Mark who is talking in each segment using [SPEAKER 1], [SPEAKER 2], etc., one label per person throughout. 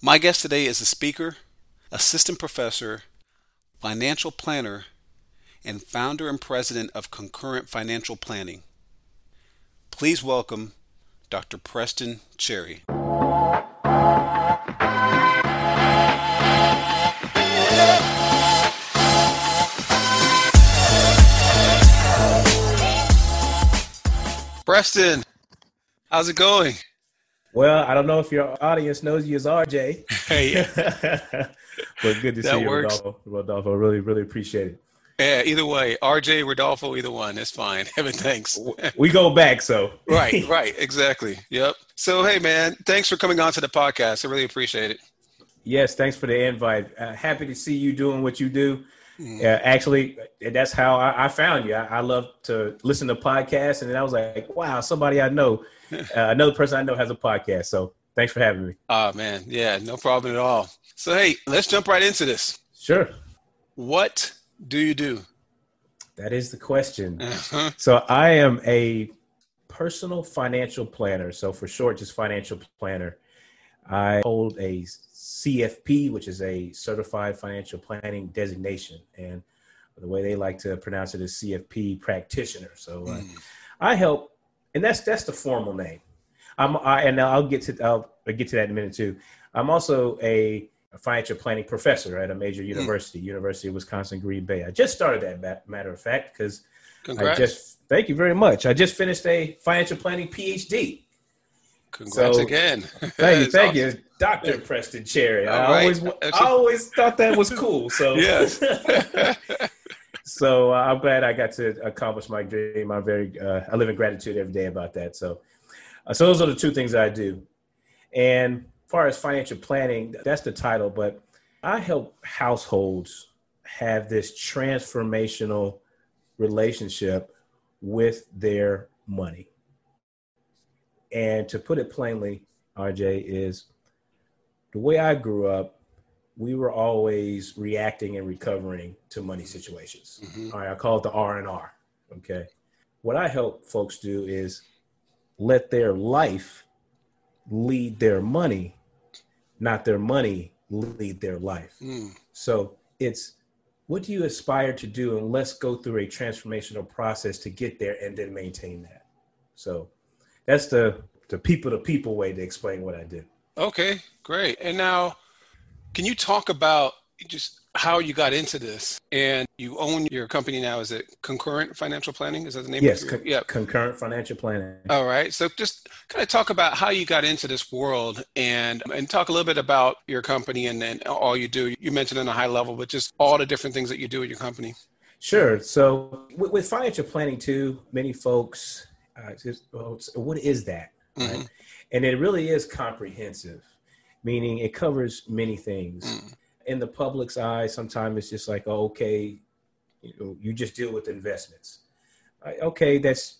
[SPEAKER 1] My guest today is a speaker, assistant professor, financial planner, and founder and president of Concurrent Financial Planning. Please welcome Dr. Preston Cherry. Preston, how's it going?
[SPEAKER 2] Well, I don't know if your audience knows you as RJ.
[SPEAKER 1] Hey,
[SPEAKER 2] but good to see you,
[SPEAKER 1] works.
[SPEAKER 2] Rodolfo. Rodolfo, really, really appreciate it.
[SPEAKER 1] yeah, either way, RJ, Rodolfo, either one, that's fine. Heaven thanks.
[SPEAKER 2] We go back, so
[SPEAKER 1] right, right, exactly. Yep. So, hey, man, thanks for coming on to the podcast. I really appreciate it.
[SPEAKER 2] yes, thanks for the invite. Uh, happy to see you doing what you do.
[SPEAKER 1] Mm.
[SPEAKER 2] Uh, actually, that's how I, I found you. I, I love to listen to podcasts, and then I was like, "Wow, somebody I know, uh, another person I know has a podcast." So, thanks for having me.
[SPEAKER 1] Ah, man, yeah, no problem at all. So, hey, let's jump right into this.
[SPEAKER 2] Sure,
[SPEAKER 1] What do you do?
[SPEAKER 2] that is the question.
[SPEAKER 1] Uh-huh.
[SPEAKER 2] So I am a personal financial planner. So for short, just financial planner. I hold a CFP, which is a certified financial planning designation. And the way they like to pronounce it is CFP practitioner. So uh,
[SPEAKER 1] Mm.
[SPEAKER 2] I help, and that's that's the formal name. I'm I, and I'll get to I'll get to that in a minute too. I'm also a financial planning professor at a major university, University of Wisconsin Green Bay. I just started that matter of fact because I just thank you very much. I just finished a financial planning PhD.
[SPEAKER 1] Congrats
[SPEAKER 2] so-
[SPEAKER 1] again.
[SPEAKER 2] Thank you, thank
[SPEAKER 1] awesome.
[SPEAKER 2] you, Doctor Preston Cherry. I
[SPEAKER 1] All right.
[SPEAKER 2] always, I always thought that was cool. So
[SPEAKER 1] Yes.
[SPEAKER 2] so uh, I'm glad I got to accomplish my dream. I'm very, uh, I live in gratitude every day about that. So, uh, so those are the two things I do. And as far as financial planning, that's the title. But I help households have this transformational relationship with their money. And to put it plainly, RJ, is the way I grew up, we were always reacting and recovering to money situations.
[SPEAKER 1] Mhm.
[SPEAKER 2] All right, I call it the R and R. Okay. What I help folks do is let their life lead their money, not their money lead their life.
[SPEAKER 1] Mm.
[SPEAKER 2] So it's what do you aspire to do, and let's go through a transformational process to get there and then maintain that. So that's the the people to people way to explain what I do.
[SPEAKER 1] Okay, great. And now, can you talk about just how you got into this? And you own your company now. Is it Concurrent Financial Planning? Is that the name?
[SPEAKER 2] Yes,
[SPEAKER 1] Of your,
[SPEAKER 2] con-
[SPEAKER 1] yeah.
[SPEAKER 2] concurrent financial planning.
[SPEAKER 1] All right. So just kind of talk about how you got into this world and and talk a little bit about your company and, then all you do. You mentioned on a high level, but just all the different things that you do at your company.
[SPEAKER 2] Sure. So with, with financial planning too, many folks uh, just well, it's- what is that?
[SPEAKER 1] Mhm.
[SPEAKER 2] Right? And it really is comprehensive, meaning it covers many things.
[SPEAKER 1] Mm.
[SPEAKER 2] In the public's eye, sometimes it's just like, oh, okay, you know, you just deal with investments. Okay, that's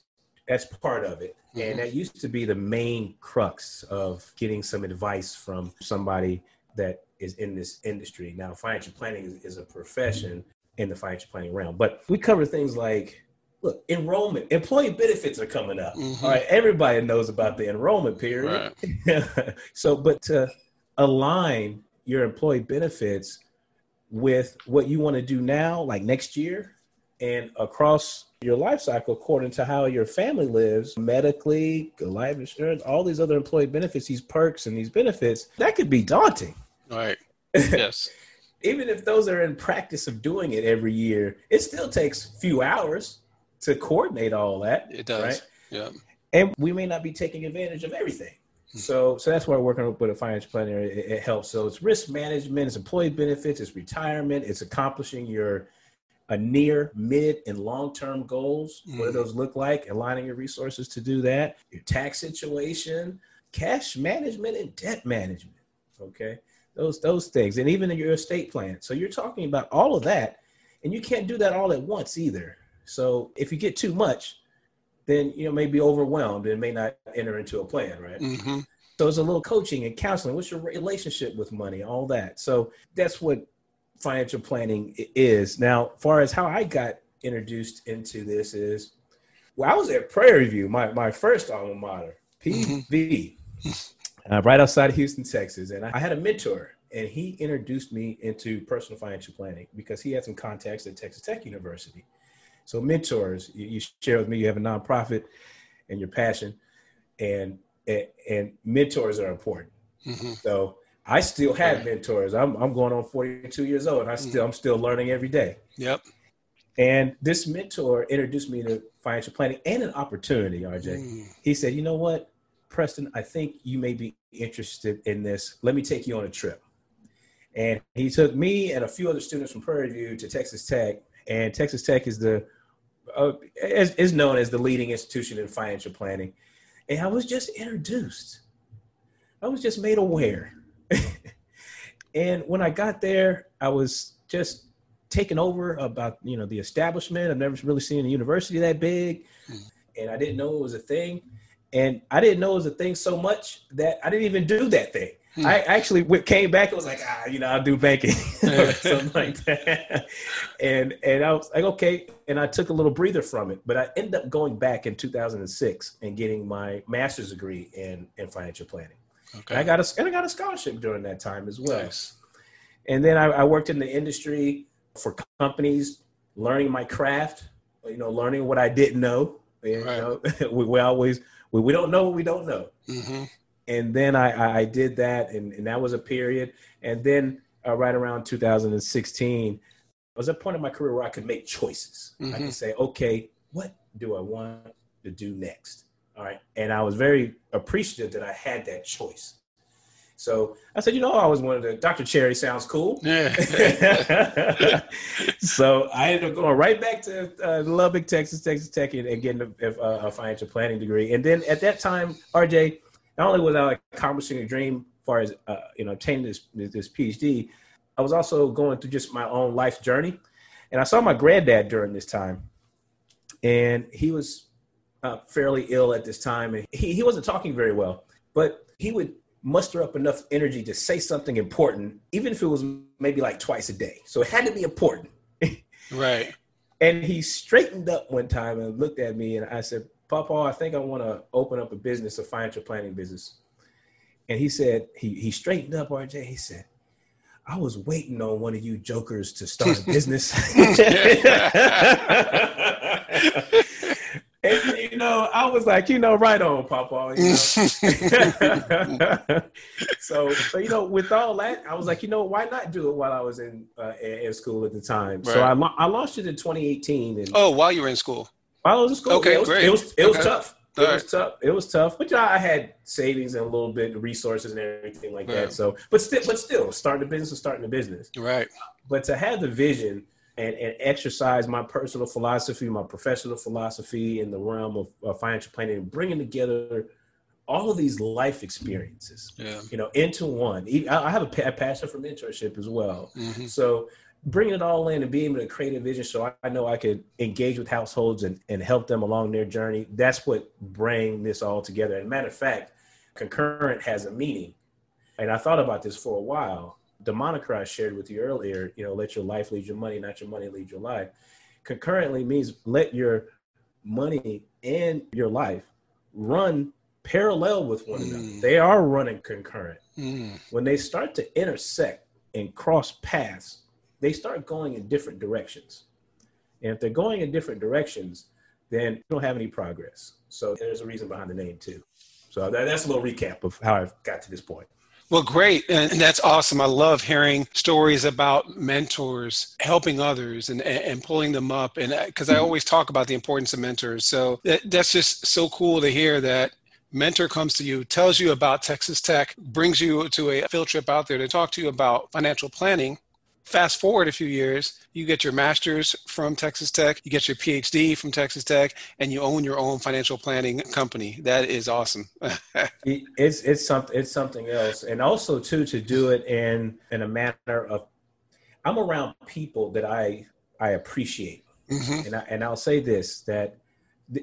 [SPEAKER 2] that's part of it,
[SPEAKER 1] Mhm.
[SPEAKER 2] and that used to be the main crux of getting some advice from somebody that is in this industry. Now, financial planning is, is a profession in the financial planning realm, but we cover things like look, enrollment, employee benefits are coming up.
[SPEAKER 1] Mhm.
[SPEAKER 2] All right, everybody knows about the enrollment period. so, but to align your employee benefits with what you want to do now, like next year, and across your life cycle according to how your family lives medically, life insurance, all these other employee benefits, these perks and these benefits, that could be daunting.
[SPEAKER 1] Right. Yes.
[SPEAKER 2] Even if those are in practice of doing it every year, it still takes a few hours to coordinate all that.
[SPEAKER 1] It does.
[SPEAKER 2] Right.
[SPEAKER 1] Yeah.
[SPEAKER 2] and we may not be taking advantage of everything. So, so that's why working with a financial planner it, it helps. So it's risk management, it's employee benefits, it's retirement, it's accomplishing your a near, mid, and long term goals. What do
[SPEAKER 1] Mhm.
[SPEAKER 2] those look like? Aligning your resources to do that. Your tax situation, cash management, and debt management. Okay, those those things, and even your estate plan. So you're talking about all of that, and you can't do that all at once either. So if you get too much, then you know may be overwhelmed and may not enter into a plan, right?
[SPEAKER 1] hmm
[SPEAKER 2] So it's a little coaching and counseling. What's your relationship with money? All that. So that's what financial planning is. Now, far as how I got introduced into this is, well, I was at Prairie View, my my first alma mater, PV. uh, right outside of Houston, Texas. And I had a mentor, and he introduced me into personal financial planning because he had some contacts at Texas Tech University. So mentors, you, you share with me, you have a nonprofit and your passion, and and, and mentors are important. Mm-hmm. So I still have mentors. I'm I'm going on 42 years old, and I still I'm still learning every day.
[SPEAKER 1] Yep.
[SPEAKER 2] And this mentor introduced me to financial planning and an opportunity, RJ. Mm. He said, "You know what, Preston? I think you may be interested in this. Let me take you on a trip." And he took me and a few other students from Prairie View to Texas Tech, and Texas Tech is the uh, is, is known as the leading institution in financial planning. And I was just introduced. I was just made aware. and when I got there, I was just taken over about you know the establishment. I've never really seen a university that big, mm. and I didn't know it was a thing. And I didn't know it was a thing so much that I didn't even do that thing. I actually came back. I was like, ah, you know, I'll do banking, something like that. And and I was like, okay. And I took a little breather from it, but I ended up going back in 2006 and getting my master's degree in in financial planning. Okay. And I got a and I got a scholarship during that time as well. Nice. And then I, I worked in the industry for companies, learning my craft. You know, learning what I didn't know. You right. know, we, we always we, we don't know what we don't know. Mm-hmm and then I, I did that, and, and that was a period. And then uh, right around 2016, I was at a point in my career where I could make choices. Mm-hmm. I could say, okay, what do I want to do next? All right. And I was very appreciative that I had that choice. So I said, you know, I always wanted to, Dr. Cherry sounds cool. Yeah. so I ended up going right back to uh, Lubbock, Texas, Texas Tech, and, and getting a, a, financial planning degree. And then at that time, RJ, not only was I accomplishing a dream as far as uh, you know obtaining this this PhD, I was also going through just my own life journey, and I saw my granddad during this time, and he was uh, fairly ill at this time, and he he wasn't talking very well, but he would muster up enough energy to say something important, even if it was maybe like twice a day. So it had to be important.
[SPEAKER 1] right.
[SPEAKER 2] And he straightened up one time and looked at me, and I said, Papa, I think I want to open up a business, a financial planning business. And he said, he, he straightened up, RJ. He said, I was waiting on one of you jokers to start a business. and, you know, I was like, you know, right on, Papa. You know? so, so, you know, with all that, I was like, you know, why not do it while I was in uh, in school at the time? Right. So I, I launched it in 2018. And,
[SPEAKER 1] oh, while you were in school?
[SPEAKER 2] I was in school, okay, it was, great. It was, it was okay. tough. It All was right. tough. It was tough, but I had savings and a little bit of resources and everything like that. So, but still, but still, starting a business is starting a business.
[SPEAKER 1] Right.
[SPEAKER 2] But to have the vision and, and exercise my personal philosophy, my professional philosophy in the realm of, of financial planning, and bringing together all of these life experiences, yeah. you know, into one. I have a, passion for mentorship as well. Mm-hmm. So bringing it all in and being able to create a vision so I know I could engage with households and, and help them along their journey. That's what bring this all together. And matter of fact, concurrent has a meaning. And I thought about this for a while. The moniker I shared with you earlier, you know, let your life lead your money, not your money lead your life. Concurrently means let your money and your life run parallel with one mm. another. They are running concurrent. Mm. When they start to intersect and cross paths, they start going in different directions. And if they're going in different directions, then you don't have any progress. So there's a reason behind the name too. So that, that's a little recap of how I've got to this point.
[SPEAKER 1] Well, great. And that's awesome. I love hearing stories about mentors helping others and, and pulling them up. And because uh, I mm-hmm. always talk about the importance of mentors. So that, that's just so cool to hear that mentor comes to you, tells you about Texas Tech, brings you to a field trip out there to talk to you about financial planning fast forward a few years, you get your master's from Texas Tech, you get your PhD from Texas Tech, and you own your own financial planning company. That is awesome.
[SPEAKER 2] it's it's something it's something else, and also too to do it in in a manner of I'm around people that I I appreciate, mm-hmm. and I, and I'll say this that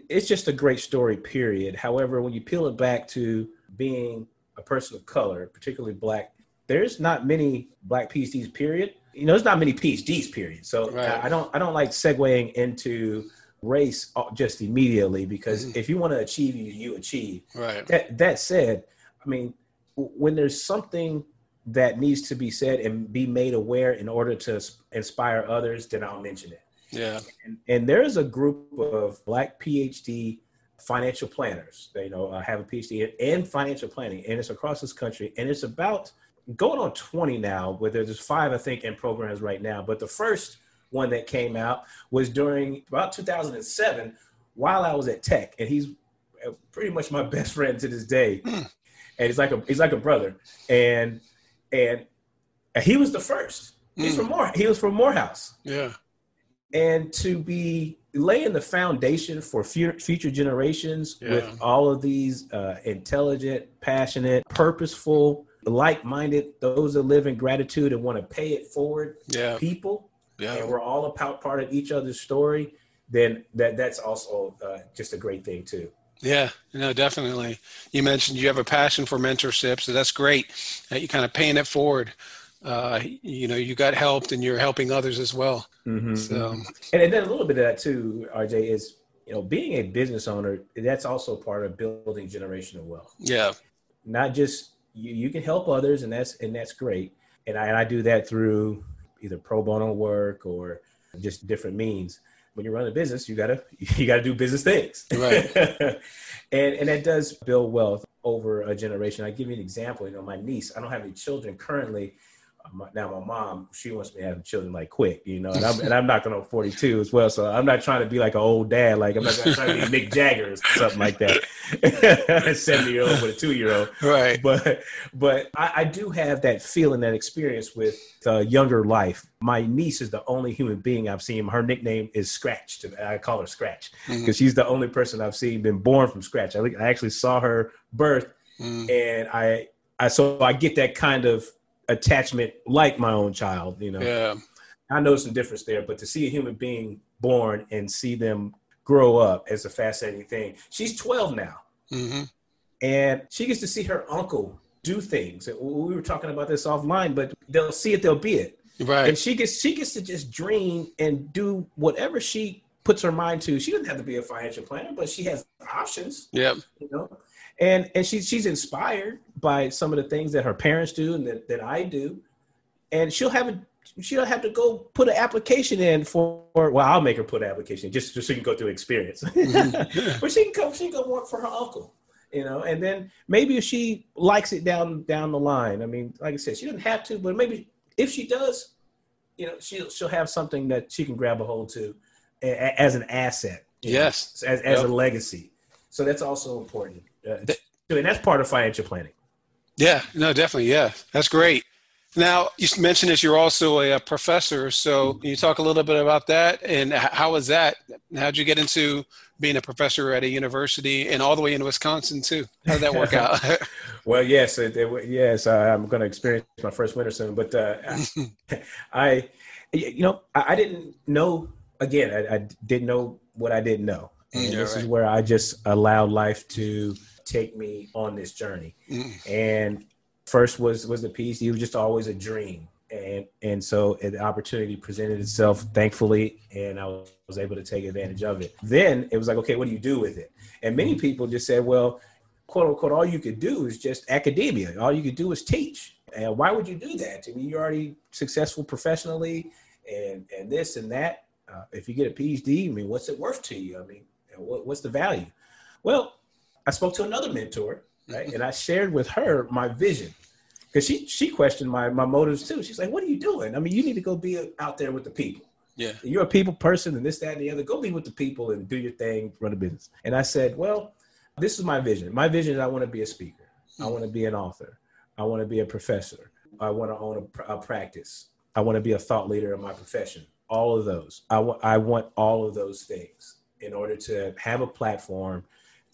[SPEAKER 2] it's just a great story. Period. However, when you peel it back to being a person of color, particularly black, there's not many black PhDs. Period you know, there's not many PhDs, period. So right. I, don't I don't like segueing into race uh, just immediately because mm-hmm. if you want to achieve, you you achieve.
[SPEAKER 1] Right.
[SPEAKER 2] That that said, I mean, when there's something that needs to be said and be made aware in order to inspire others, then I'll mention it.
[SPEAKER 1] Yeah.
[SPEAKER 2] And, and there's a group of Black PhD financial planners. They you know uh, have a PhD in financial planning, and it's across this country, and it's about going on 20 now. But there's five, I think, in programs right now. But the first one that came out was during about 2007 while I was at Tech, and he's uh, pretty much my best friend to this day. Hmm. And he's like a he's like a brother, and and he was the first. He's mm. from More. He was from Morehouse.
[SPEAKER 1] Yeah.
[SPEAKER 2] And to be laying the foundation for future generations yeah. with all of these uh, intelligent, passionate, purposeful, like-minded, those that live in gratitude and want to pay it forward
[SPEAKER 1] yeah.
[SPEAKER 2] people,
[SPEAKER 1] yeah.
[SPEAKER 2] and we're all about part of each other's story. Then that that's also uh, just a great thing too.
[SPEAKER 1] Yeah, no, definitely. You mentioned you have a passion for mentorship, so that's great. Uh, you kind of paying it forward. Uh, you know, you got helped, and you're helping others as well.
[SPEAKER 2] Mm-hmm. So, and, and then a little bit of that too, RJ, is you know, being a business owner. That's also part of building generational wealth.
[SPEAKER 1] Yeah,
[SPEAKER 2] not just you. You can help others, and that's and that's great. And I, and I do that through either pro bono work or just different means when you run a business, you gotta you gotta do business things.
[SPEAKER 1] Right.
[SPEAKER 2] and and that does build wealth over a generation. I give you an example. You know, my niece. I don't have any children currently, now my mom she wants me to have children like quick you know and i'm, and I'm not gonna 42 as well so i'm not trying to be like an old dad like i'm not trying to be mick jagger or something like that. 70 year old with a two year old
[SPEAKER 1] right.
[SPEAKER 2] But but I, I, do have that feeling that experience with uh, younger life. My niece is the only human being i've seen. Her nickname is scratch i call her scratch because mm-hmm. she's the only person i've seen been born from scratch. I, I actually saw her birth mm. and i I, so I get that kind of attachment like my own child. You know,
[SPEAKER 1] yeah.
[SPEAKER 2] I know some difference there, but to see a human being born and see them grow up is a fascinating thing. She's 12 now,
[SPEAKER 1] mm-hmm.
[SPEAKER 2] and she gets to see her uncle do things. We were talking about this offline, but they'll see it, they'll be it.
[SPEAKER 1] Right.
[SPEAKER 2] And she gets she gets to just dream and do whatever she puts her mind to. She doesn't have to be a financial planner, but she has options.
[SPEAKER 1] Yep.
[SPEAKER 2] You know, and and she's she's inspired by some of the things that her parents do and that, that I do, and she'll have a she'll have to go put an application in for well I'll make her put an application just, just so you can go through experience, mm-hmm. but she can come she can go work for her uncle, you know, and then maybe if she likes it down down the line, I mean, like I said, she doesn't have to, but maybe if she does, you know, she'll she'll have something that she can grab a hold to as an asset,
[SPEAKER 1] yes,
[SPEAKER 2] know, as as yep. a legacy. So that's also important. Uh, and that's part of financial planning.
[SPEAKER 1] Yeah, no, definitely. Yeah, that's great. Now, you mentioned that you're also a, a, professor. So, can you talk a little bit about that and how was that? How'd you get into being a professor at a university and all the way in Wisconsin too? How did that work out?
[SPEAKER 2] well, yes, it, it, yes, I'm going to experience my first winter soon. But uh, I, you know, I, I, didn't know. Again, I, I, didn't know what I didn't know, and yeah, this right. is where I just allowed life to take me on this journey. Mm. And first was was the piece. It was just always a dream, and and so the opportunity presented itself, thankfully, and I was able to take advantage of it. Then it was like, okay, what do you do with it? And many people just said, well, quote unquote, all you could do is just academia. All you could do is teach. And why would you do that? I mean, you're already successful professionally, and and this and that. Uh, if you get a PhD, I mean, what's it worth to you? I mean, what, what's the value? Well, I spoke to another mentor, right? And I mm-hmm. shared with her my vision because she she questioned my my motives too. She's like, "What are you doing? I mean, you need to go be out there with the people.
[SPEAKER 1] Yeah,
[SPEAKER 2] you're a people person, and this, that, and the other. Go be with the people and do your thing, run a business." And I said, "Well, this is my vision. My vision is I want to be a speaker. I mm-hmm. want to be an author. I want to be a professor. I want to own a, a practice. I want to be a thought leader in my profession. All of those. I want I want all of those things in order to have a platform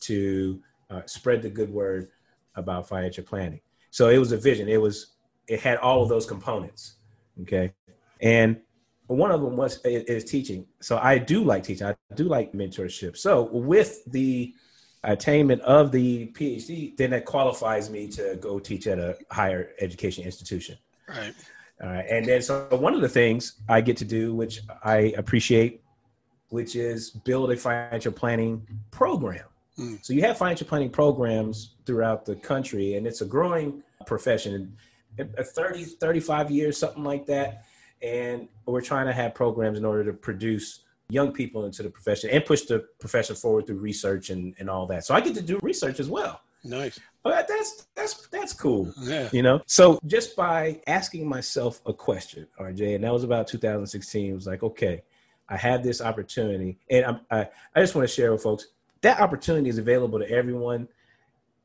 [SPEAKER 2] to uh, spread the good word about financial planning. So it was a vision. It was it had all of those components. Okay, and one of them was is teaching. So I do like teaching. I do like mentorship. So with the attainment of the PhD, then that qualifies me to go teach at a higher education institution.
[SPEAKER 1] Right.
[SPEAKER 2] All right. And then so one of the things I get to do, which I appreciate, which is build a financial planning program Mm. So you have financial planning programs throughout the country, and it's a growing profession. 30, 35 years, something like that. And we're trying to have programs in order to produce young people into the profession and push the profession forward through research and, and all that. So I get to do research as well.
[SPEAKER 1] Nice.
[SPEAKER 2] But that's that's that's cool.
[SPEAKER 1] Yeah.
[SPEAKER 2] You know. So just by asking myself a question, RJ, and that was about 2016. It was like, okay, I have this opportunity, and I'm, I I just want to share with folks that opportunity is available to everyone.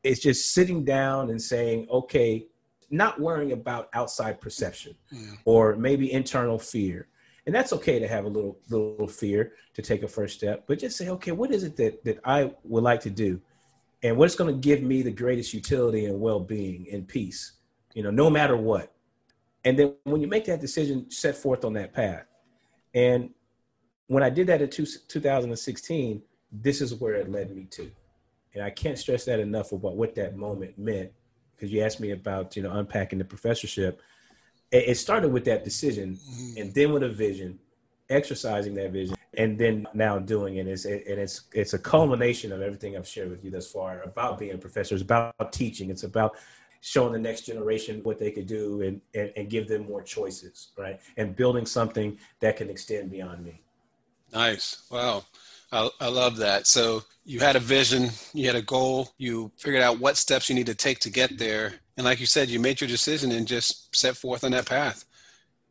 [SPEAKER 2] It's just sitting down and saying, okay, not worrying about outside perception yeah. or maybe internal fear. And that's okay to have a little little fear to take a first step, but just say, okay, what is it that that I would like to do? And what's going to give me the greatest utility and well-being and peace, you know, no matter what. And then when you make that decision, set forth on that path. And when I did that in two, 2016, this is where it led me to. And I can't stress that enough about what that moment meant because you asked me about you know unpacking the professorship. It, started with that decision mm-hmm. and then with a vision exercising that vision and then now doing it. it is and it's it's a culmination of everything i've shared with you thus far about being a professor. It's about teaching. It's about showing the next generation what they could do and, and, and give them more choices right? And building something that can extend beyond me.
[SPEAKER 1] Nice. Wow I, I love that. So you had a vision, you had a goal, you figured out what steps you need to take to get there. And like you said, you made your decision and just set forth on that path.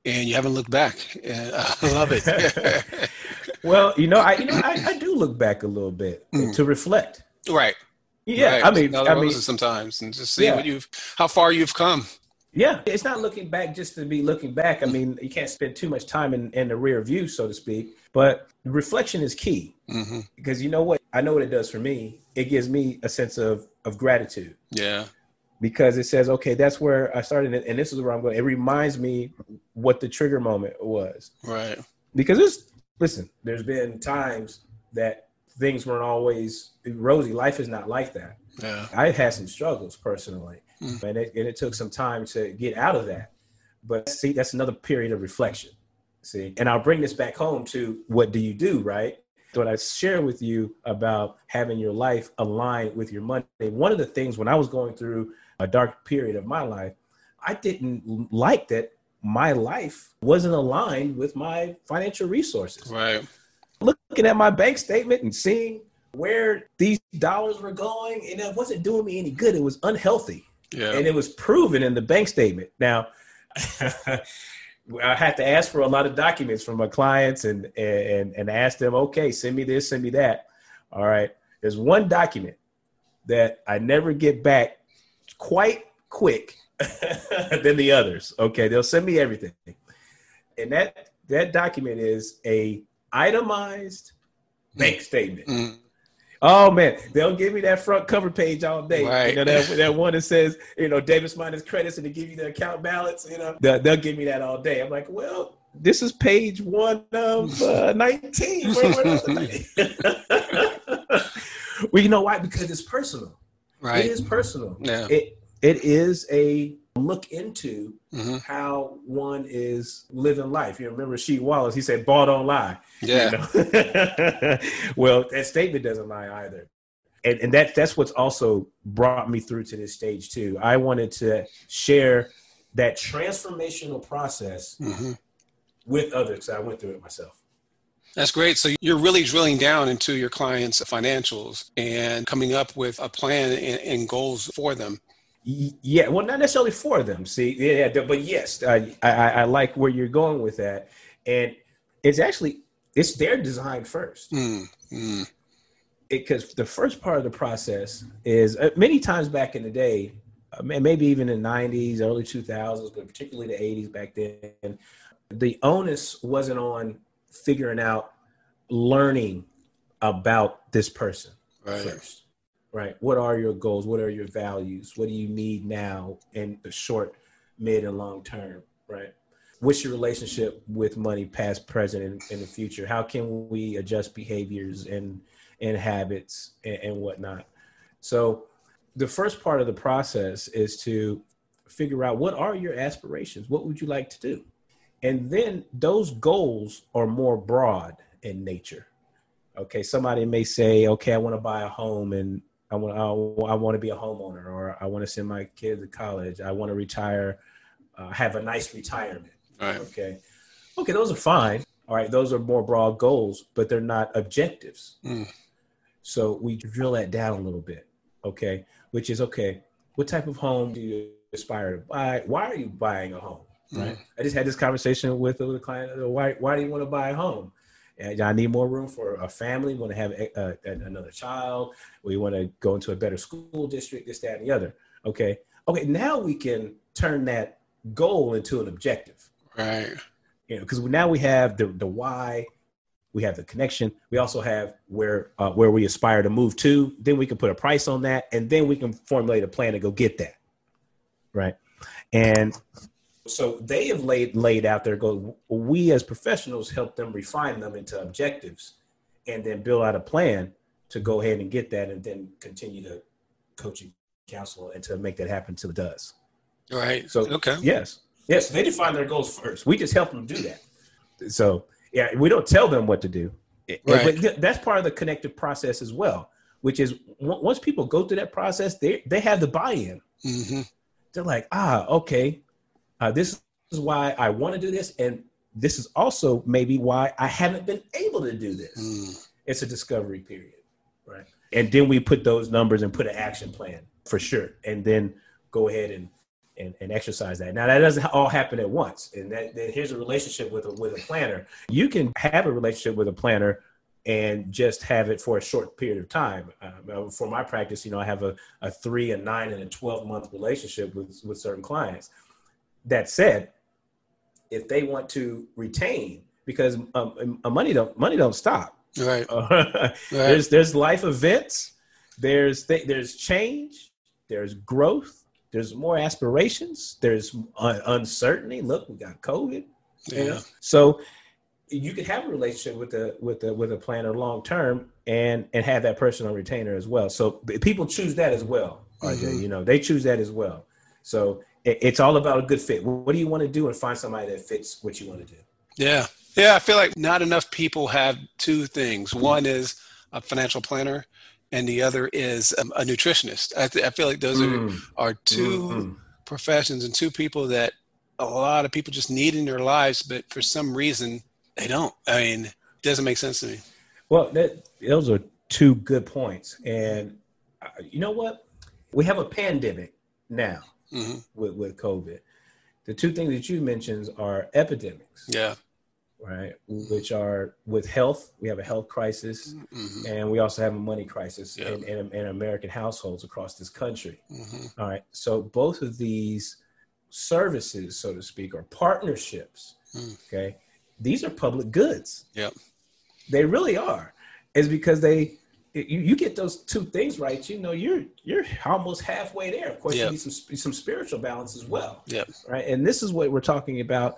[SPEAKER 1] And you haven't looked back. I love it.
[SPEAKER 2] well, you know, I you know I, I do look back a little bit mm. to reflect.
[SPEAKER 1] Right.
[SPEAKER 2] Yeah,
[SPEAKER 1] right.
[SPEAKER 2] I mean,
[SPEAKER 1] I
[SPEAKER 2] mean,
[SPEAKER 1] sometimes and just see yeah. what you've, how far you've come.
[SPEAKER 2] Yeah, it's not looking back just to be looking back. I mean, you can't spend too much time in, in the rear view, so to speak. But reflection is key mm-hmm. because you know what? I know what it does for me. It gives me a sense of of gratitude.
[SPEAKER 1] Yeah.
[SPEAKER 2] Because it says, okay, that's where I started, and this is where I'm going. It reminds me what the trigger moment was.
[SPEAKER 1] Right.
[SPEAKER 2] Because it's listen. There's been times that things weren't always rosy. Life is not like that.
[SPEAKER 1] Yeah.
[SPEAKER 2] I've had some struggles personally mm. and, it, and it took some time to get out of that. But see, that's another period of reflection. See, and I'll bring this back home to what do you do, right? What I share with you about having your life aligned with your money. One of the things when I was going through a dark period of my life, I didn't like that my life wasn't aligned with my financial resources.
[SPEAKER 1] Right.
[SPEAKER 2] Looking at my bank statement and seeing where these dollars were going, and it wasn't doing me any good. It was unhealthy.
[SPEAKER 1] Yeah.
[SPEAKER 2] And it was proven in the bank statement. Now, I had to ask for a lot of documents from my clients and, and, and ask them, okay, send me this, send me that. All right. There's one document that I never get back quite quick than the others. Okay. They'll send me everything. And that, that document is a itemized bank statement. Mm-hmm. Oh man, they'll give me that front cover page all day.
[SPEAKER 1] Right.
[SPEAKER 2] You know that, that one that says, you know, debits minus credits and to give you the account balance. You know, they'll, they'll, give me that all day. I'm like, well, this is page one of uh, 19. Where, where well, you know why? Because it's personal.
[SPEAKER 1] Right.
[SPEAKER 2] It is personal.
[SPEAKER 1] Yeah.
[SPEAKER 2] It it is a look into mm-hmm. how one is living life. You remember Sheed Wallace? He said, "Ball don't lie."
[SPEAKER 1] Yeah.
[SPEAKER 2] You know? well, that statement doesn't lie either, and and that that's what's also brought me through to this stage too. I wanted to share that transformational process mm-hmm. with others. I went through it myself.
[SPEAKER 1] That's great. So you're really drilling down into your clients' financials and coming up with a plan and, and goals for them.
[SPEAKER 2] Yeah, well, not necessarily for them. See, yeah, but yes, I, I, I like where you're going with that, and it's actually it's their design first.
[SPEAKER 1] Mm, mm.
[SPEAKER 2] Because the first part of the process is uh, many times back in the day, uh, maybe even in the '90s, early 2000s, but particularly the '80s back then, the onus wasn't on figuring out learning about this person
[SPEAKER 1] right.
[SPEAKER 2] first right? What are your goals? What are your values? What do you need now in the short, mid, and long term, right? What's your relationship with money, past, present, and in the future? How can we adjust behaviors and and habits and, and whatnot? So, the first part of the process is to figure out what are your aspirations. What would you like to do? And then those goals are more broad in nature Okay, somebody may say, okay, I want to buy a home and I want I, want to be a homeowner, or I want to send my kid to college. I want to retire, uh, have a nice retirement.
[SPEAKER 1] Right.
[SPEAKER 2] Okay. Okay, those are fine. All right, those are more broad goals, but they're not objectives.
[SPEAKER 1] Mm.
[SPEAKER 2] So we drill that down a little bit. Okay, which is okay. What type of home do you aspire to buy? Why are you buying a home? Right.
[SPEAKER 1] Mm.
[SPEAKER 2] I just had this conversation with, with a client. Why Why do you want to buy a home? And I need more room for a family. Want to have a, a, another child? We want to go into a better school district. This, that, and the other. Okay. Okay. Now we can turn that goal into an objective.
[SPEAKER 1] Right.
[SPEAKER 2] You know, because now we have the the why, we have the connection. We also have where uh, where we aspire to move to. Then we can put a price on that, and then we can formulate a plan to go get that. Right. And so they have laid laid out their goals. We as professionals help them refine them into objectives, and then build out a plan to go ahead and get that, and then continue to coach and counsel and to make that happen until it does.
[SPEAKER 1] Right.
[SPEAKER 2] So
[SPEAKER 1] okay.
[SPEAKER 2] Yes. Yes. They define their goals first. We just help them do that. So yeah, we don't tell them what to do.
[SPEAKER 1] Right.
[SPEAKER 2] But that's part of the connective process as well, which is once people go through that process, they they have the buy-in.
[SPEAKER 1] Mm-hmm.
[SPEAKER 2] They're like, ah, okay, uh, this is why I want to do this, and this is also maybe why I haven't been able to do this.
[SPEAKER 1] Mm.
[SPEAKER 2] It's a discovery period, right? And then we put those numbers and put an action plan for sure, and then go ahead and and, and exercise that. Now that doesn't all happen at once. And that, that here's a relationship with a with a planner. You can have a relationship with a planner and just have it for a short period of time. Um, for my practice, you know, I have a, a three, a nine, and a 12 month relationship with, with certain clients. That said, if they want to retain, because um, money don't money don't stop.
[SPEAKER 1] Right.
[SPEAKER 2] Uh,
[SPEAKER 1] right.
[SPEAKER 2] There's there's life events. There's th- there's change. There's growth there's more aspirations. There's un- uncertainty. Look, we got COVID.
[SPEAKER 1] Yeah.
[SPEAKER 2] You know? So you could have a relationship with a with a with a planner long term and and have that person on retainer as well. So people choose that as well. RJ,
[SPEAKER 1] Mhm.
[SPEAKER 2] you know, they choose that as well. So it's all about a good fit. What do you want to do and find somebody that fits what you want to do.
[SPEAKER 1] Yeah. Yeah. I feel like not enough people have two things. One is a financial planner, and the other is um, a nutritionist. I, th- I feel like those
[SPEAKER 2] Mm,
[SPEAKER 1] are, are 2
[SPEAKER 2] mm,
[SPEAKER 1] professions and two people that a lot of people just need in their lives, but for some reason they don't. I mean, it doesn't make sense to me.
[SPEAKER 2] Well, that, those are two good points. And uh, you know what? We have a pandemic now
[SPEAKER 1] hmm
[SPEAKER 2] with, with COVID. The two things that you mentioned are epidemics,
[SPEAKER 1] Yeah.
[SPEAKER 2] right? Which are with health, we have a health crisis,
[SPEAKER 1] hmm
[SPEAKER 2] and we also have a money crisis
[SPEAKER 1] Yeah.
[SPEAKER 2] in, in, in American households across this country.
[SPEAKER 1] hmm
[SPEAKER 2] All right. So both of these services, so to speak, or partnerships,
[SPEAKER 1] Mm.
[SPEAKER 2] okay, these are public goods.
[SPEAKER 1] Yep.
[SPEAKER 2] They really are. It's because they you, you get those two things right, you know, you're you're almost halfway there. Of course,
[SPEAKER 1] Yep.
[SPEAKER 2] you need some some spiritual balance as well,
[SPEAKER 1] Yep.
[SPEAKER 2] right? And this is what we're talking about,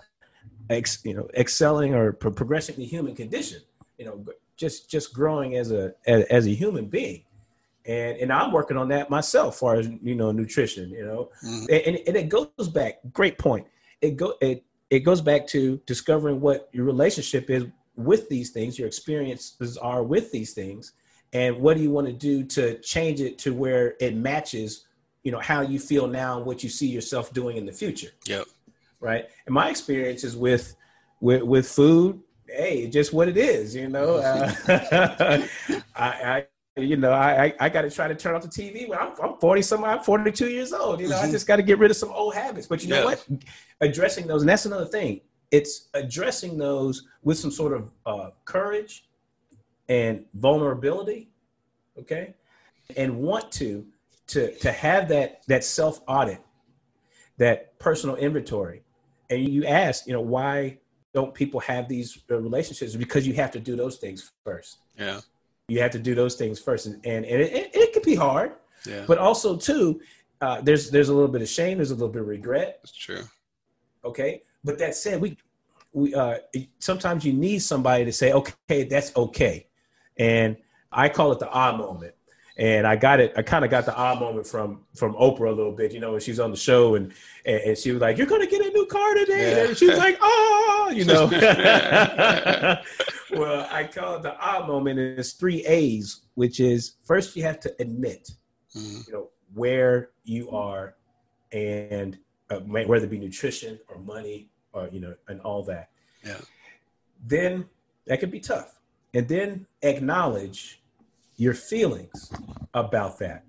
[SPEAKER 2] ex, you know, excelling or pro- progressing the human condition. You know, just just growing as a as, as a human being. And, and I'm working on that myself, far as you know, nutrition. You know,
[SPEAKER 1] Mhm.
[SPEAKER 2] and, and it goes back. Great point. It go it it goes back to discovering what your relationship is with these things, your experiences are with these things, and what do you want to do to change it to where it matches, you know, how you feel now and what you see yourself doing in the future,
[SPEAKER 1] Yep.
[SPEAKER 2] right? And my experiences with with with food, hey, just what it is, you know. Uh, I, I you know, I I, I got to try to turn off the TV when I'm, I'm 40 some, I'm 42 years old. You know, I
[SPEAKER 1] Mhm.
[SPEAKER 2] just got to get rid of some old habits. But you know
[SPEAKER 1] Yeah.
[SPEAKER 2] what? Addressing those, and that's another thing. It's addressing those with some sort of uh, courage and vulnerability, okay, and want to to to have that that self audit, that personal inventory, and you ask, you know, why don't people have these relationships? Because you have to do those things first
[SPEAKER 1] Yeah.
[SPEAKER 2] you have to do those things first and and, and it, it, it can be hard
[SPEAKER 1] Yeah.
[SPEAKER 2] but also too uh, there's there's a little bit of shame there's a little bit of regret
[SPEAKER 1] That's true.
[SPEAKER 2] okay but that said we we uh sometimes you need somebody to say okay that's okay and i call it the ah moment and i got it i kind of got the ah moment from from oprah a little bit you know when she's on the show and and, and she was like you're gonna get a new car today
[SPEAKER 1] Yeah.
[SPEAKER 2] and she was like oh you know well, I call it the aha moment and it's three A's, which is first you have to admit, mm-hmm. you know, where you are and uh, whether it be nutrition or money or, you know, and all that.
[SPEAKER 1] Yeah.
[SPEAKER 2] Then that could be tough. And then acknowledge your feelings about that.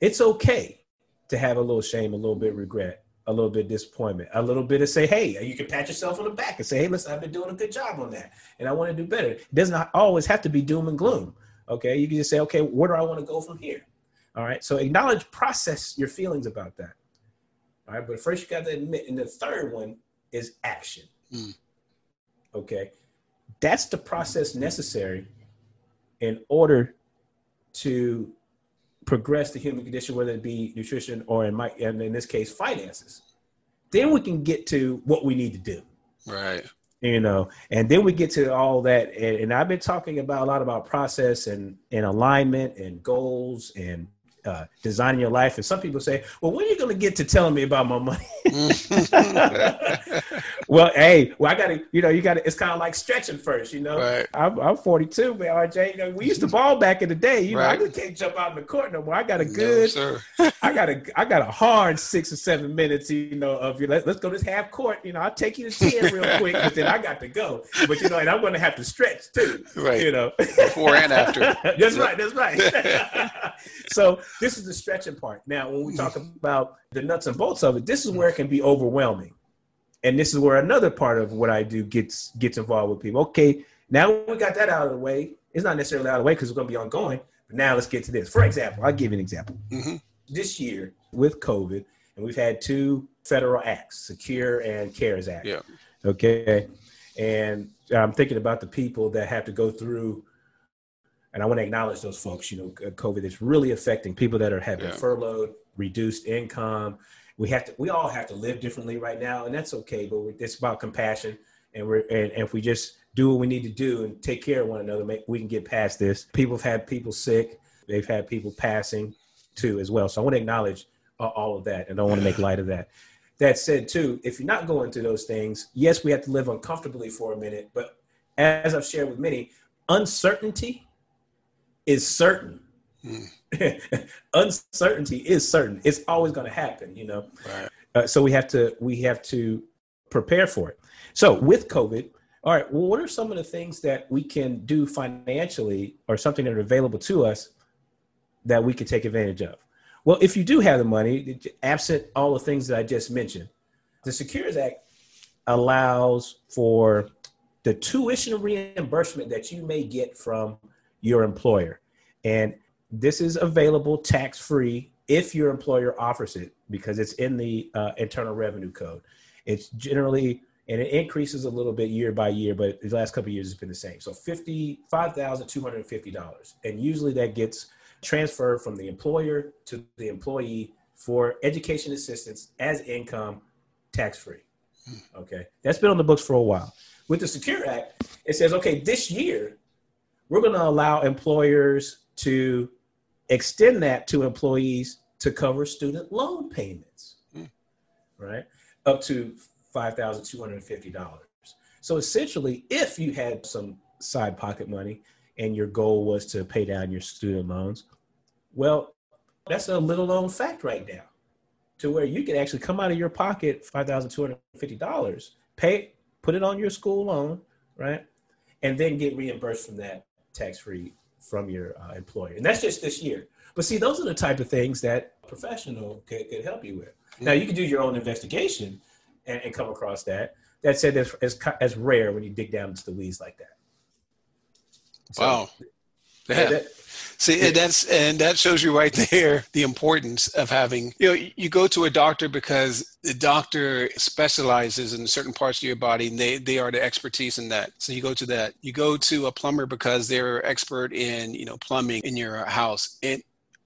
[SPEAKER 2] It's okay to have a little shame, a little bit regret, a little bit disappointment, a little bit of say, hey, you can pat yourself on the back and say, hey, listen, I've been doing a good job on that, and I want to do better. It doesn't always have to be doom and gloom. Okay, you can just say, okay, where do I want to go from here? All right, so acknowledge, process your feelings about that. All right, but first you got to admit, and the third one is action. Mm. Okay, that's the process necessary in order to progress the human condition, whether it be nutrition or in my and in this case finances. Then we can get to what we need to do.
[SPEAKER 1] Right.
[SPEAKER 2] You know, and then we get to all that. And, and I've been talking about a lot about process and, and alignment and goals and uh, designing your life. And some people say, well, when are you going to get to telling me about my money? well, hey, well, I got to, you know, you got to, it's kind of like stretching first, you know. Right. I'm, I'm 42, man, RJ. You know, we used to ball back in the day. You right. know, I just can't jump out in the court no more. I got a good, no, I got a, I got a hard six or seven minutes, you know, of you. Let, us go this half court. You know, I'll take you to 10 real quick, but then I got to go. But, you know, and I'm going to have to stretch too.
[SPEAKER 1] Right.
[SPEAKER 2] You know,
[SPEAKER 1] before and after.
[SPEAKER 2] that's right. That's right. so this is the stretching part. Now, when we talk mm. about the nuts and bolts of it, this is where it can be overwhelming. And this is where another part of what I do gets gets involved with people. Okay, now we got that out of the way. It's not necessarily out of the way because it's going to be ongoing. But now let's get to this. For example, I'll give you an example. Mm-hmm. This year with COVID, and we've had two federal acts, Secure and CARES Act.
[SPEAKER 1] Yeah.
[SPEAKER 2] Okay. And I'm thinking about the people that have to go through and I want to acknowledge those folks. You know, COVID is really affecting people that are having yeah. furloughed, reduced income. We have to. We all have to live differently right now, and that's okay. But it's about compassion, and we're and, and if we just do what we need to do and take care of one another, make, we can get past this. People have had people sick. They've had people passing too as well. So I want to acknowledge uh, all of that, and I don't want to make light of that. That said, too, if you're not going through those things, yes, we have to live uncomfortably for a minute. But as I've shared with many, uncertainty is certain. Mm. Uncertainty is certain. It's always going to happen, you know.
[SPEAKER 1] Right.
[SPEAKER 2] Uh, so we have to we have to prepare for it. So with COVID, all right. Well, what are some of the things that we can do financially, or something that are available to us that we can take advantage of? Well, if you do have the money, absent all the things that I just mentioned, the Secures Act allows for the tuition reimbursement that you may get from your employer. And this is available tax free if your employer offers it because it's in the uh, Internal Revenue Code. It's generally and it increases a little bit year by year, but the last couple years it's been the same. So fifty-five thousand two hundred fifty dollars, and usually that gets transferred from the employer to the employee for education assistance as income, tax free. Hmm. Okay, that's been on the books for a while. With the Secure Act, it says okay, this year we're going to allow employers to extend that to employees to cover student loan payments, mm. right? Up to $5,250. So essentially, if you had some side pocket money and your goal was to pay down your student loans, well, that's a little known fact right now to where you can actually come out of your pocket $5,250, pay, put it on your school loan, right? And then get reimbursed from that tax free from your uh, employer. And that's just this year. But see, those are the type of things that a professional could, could help you with. Mm-hmm. Now, you can do your own investigation and, and come across that. That said, as, as, as rare when you dig down into the weeds like that.
[SPEAKER 1] So, wow. Yeah. That, See, and that's and that shows you right there the importance of having. You know, you go to a doctor because the doctor specializes in certain parts of your body, and they they are the expertise in that. So you go to that. You go to a plumber because they're expert in you know plumbing in your house, and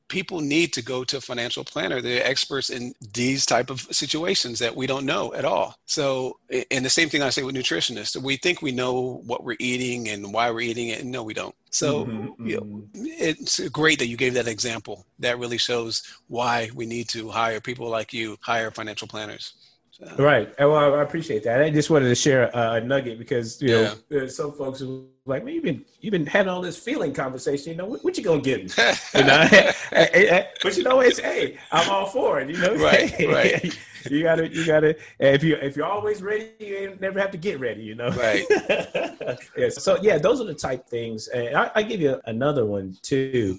[SPEAKER 1] people need to go to a financial planner they're experts in these type of situations that we don't know at all so and the same thing i say with nutritionists we think we know what we're eating and why we're eating it and no we don't so mm-hmm, you know, mm-hmm. it's great that you gave that example that really shows why we need to hire people like you hire financial planners
[SPEAKER 2] So. Right. Well, I appreciate that. I just wanted to share a, nugget because you know yeah. some folks who like, man, you've been you've been having all this feeling conversation. You know, what, what you gonna give me? you know, but you know, it's hey, I'm all for it. You know,
[SPEAKER 1] right, right.
[SPEAKER 2] you gotta, you gotta. If you if you're always ready, you never have to get ready. You know,
[SPEAKER 1] right?
[SPEAKER 2] yes. So yeah, those are the type things. And I, I give you another one too,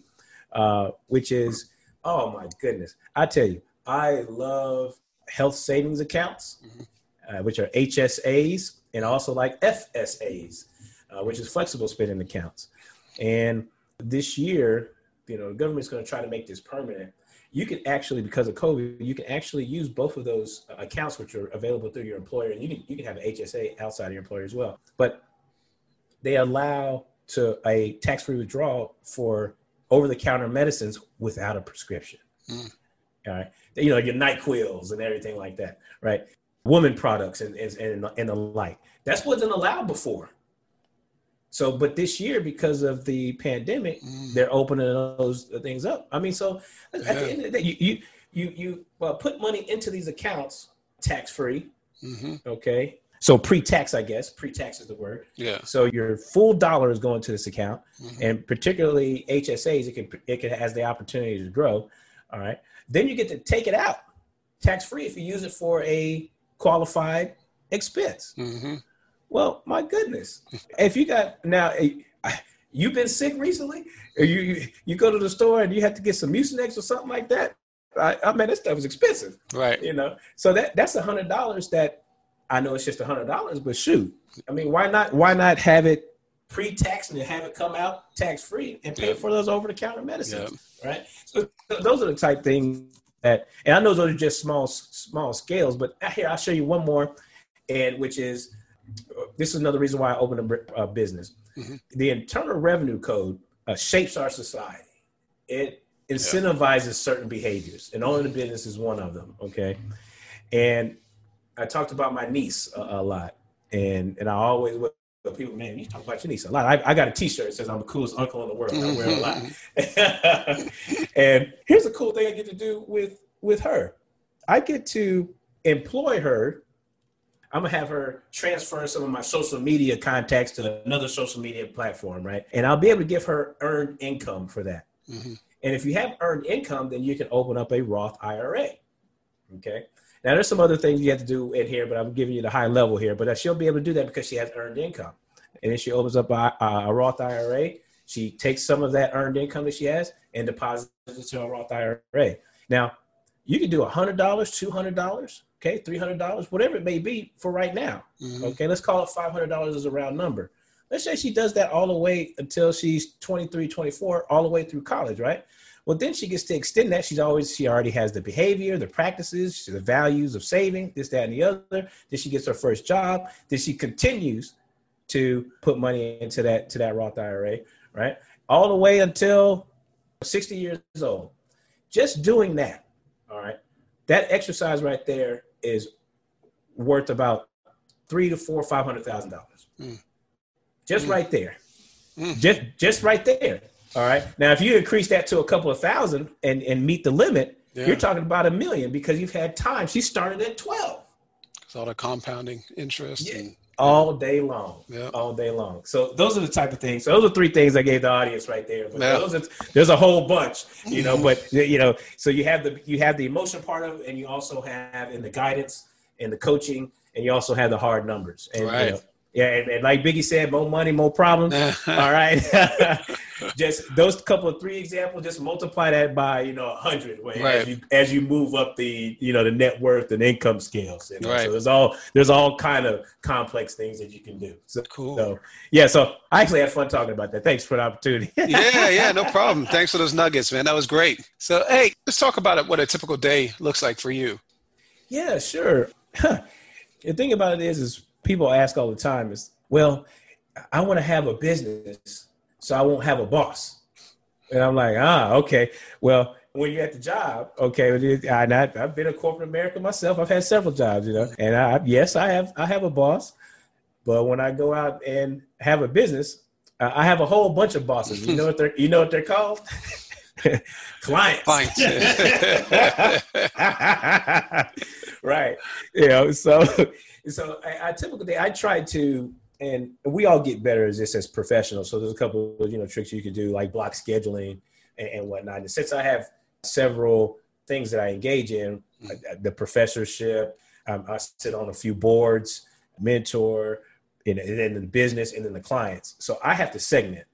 [SPEAKER 2] uh, which is, oh my goodness, I tell you, I love health savings accounts, mm-hmm. uh, which are HSAs, and also like FSAs, uh, which is flexible spending accounts. And this year, you know, the government's going to try to make this permanent you can actually, because of COVID, you can actually use both of those accounts, which are available through your employer, and you can you can have an HSA outside of your employer as well. But they allow to a tax-free withdrawal for over-the-counter medicines without a prescription. Mm. All right, you know your Nyquil's and everything like that, right? Woman products and and and the like. That's wasn't allowed before. So, but this year, because of the pandemic, mm. they're opening those things up. I mean, so yeah. at the end of the day, you you you, you well, put money into these accounts tax free. Mm-hmm. Okay. So pre-tax, I guess pre-tax is the word.
[SPEAKER 1] Yeah.
[SPEAKER 2] So your full dollar is going to this account, mm-hmm. and particularly HSAs, it can it can has the opportunity to grow. All right. Then you get to take it out tax free if you use it for a qualified expense. Mm-hmm. Well, my goodness, if you got now, eh, you've been sick recently, or you, you you go to the store and you have to get some Mucinex or something like that. I, I mean, that stuff is expensive,
[SPEAKER 1] right?
[SPEAKER 2] You know, so that that's a hundred dollars that I know it's just a hundred dollars, but shoot, I mean, why not? Why not have it pre-tax and have it come out tax free and pay for those over-the-counter medicines, right? So those are the type things that, and I know those are just small small scales, but here I'll show you one more, and which is this is another reason why I opened a, a business. Mm-hmm. The Internal Revenue Code uh, shapes our society. It incentivizes yeah. certain behaviors, and owning a business is one of them. Okay, and I talked about my niece a, a lot, and and I always with people, man, you talk about your niece a lot. I, I got a T-shirt that says I'm the coolest uncle in the world. I wear a lot. Mm-hmm. and here's a cool thing I get to do with with her. I get to employ her I'm gonna have her transfer some of my social media contacts to another social media platform, right? And I'll be able to give her earned income for that. Mm-hmm. And if you have earned income, then you can open up a Roth IRA. Okay. Now there's some other things you have to do in here, but I'm giving you the high level here. But she'll be able to do that because she has earned income. And then she opens up a, a Roth IRA. She takes some of that earned income that she has and deposits it to a Roth IRA. Now, you can do a $100, $200, okay, $300, whatever it may be for right now. Mm-hmm. Okay, let's call it $500 as a round number. Let's say she does that all the way until she's 23, 24, all the way through college, right? Well, then she gets to extend that. She's always, she already has the behavior, the practices, the values of saving, this, that, and the other. Then she gets her first job. Then she continues to put money into that, to that Roth IRA, right? All the way until 60 years old. Just doing that, all right? That exercise right there is worth about three to four, five hundred thousand dollars. Mm. Just mm. right there. Mm. Just just right there. All right. Now, if you increase that to a couple of thousand and, and meet the limit, yeah. you're talking about a million because you've had time. She started at 12.
[SPEAKER 1] It's all the compounding interest.
[SPEAKER 2] Yeah. And, all day long. Yeah. All day long. So those are the type of things. So those are three things I gave the audience right there. But are, there's a whole bunch, you know, mm-hmm. but you know, so you have the you have the emotion part of it and you also have in the guidance and the coaching and you also have the hard numbers. And right. you know, yeah, and, and, like Biggie said, more money, more problems. All right. just those couple of three examples, just multiply that by, you know, a hundred right. as you as you move up the, you know, the net worth and income scales. You know? Right. So there's all there's all kind of complex things that you can do. So
[SPEAKER 1] cool.
[SPEAKER 2] So yeah, so I actually had fun talking about that. Thanks for the opportunity.
[SPEAKER 1] yeah, yeah, no problem. Thanks for those nuggets, man. That was great. So hey, let's talk about it, what a typical day looks like for you.
[SPEAKER 2] Yeah, sure. the thing about it is is people ask all the time is, well, I want to have a business, so I won't have a boss. And I'm like, ah, okay. Well, when you're at the job, okay, I, have been a corporate America myself. I've had several jobs, you know, and I, yes, I have, I have a boss, but when I go out and have a business, I have a whole bunch of bosses. You know what they're, you know what they're called? clients.
[SPEAKER 1] Clients.
[SPEAKER 2] right. You know, so so I, I typically I try to and we all get better as this as professionals. So there's a couple of you know tricks you can do like block scheduling and, and whatnot. And since I have several things that I engage in, mm. the professorship, um, I sit on a few boards, mentor, and then the business, and then the clients. So I have to segment.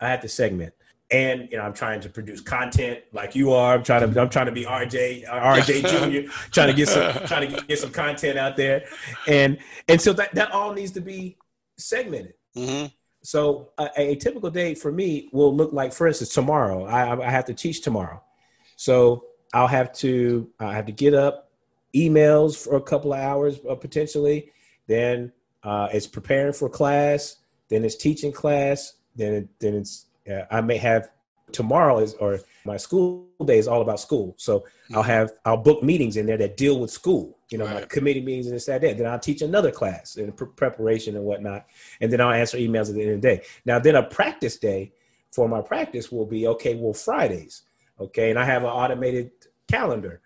[SPEAKER 2] I have to segment and you know I'm trying to produce content like you are. I'm trying to I'm trying to be RJ RJ Jr. trying to get some trying to get some content out there, and and so that that all needs to be segmented. Mm-hmm. So a, a, typical day for me will look like, for instance, tomorrow. I, I have to teach tomorrow, so I'll have to I have to get up, emails for a couple of hours uh, potentially. Then uh, it's preparing for class. Then it's teaching class. Then it, then it's uh, I may have tomorrow is or my school day is all about school. So mm-hmm. I'll have I'll book meetings in there that deal with school. You know, right. my committee meetings and this that that. Then I'll teach another class in preparation and whatnot, and then I'll answer emails at the end of the day. Now then a practice day for my practice will be okay. Well Fridays, okay, and I have an automated calendar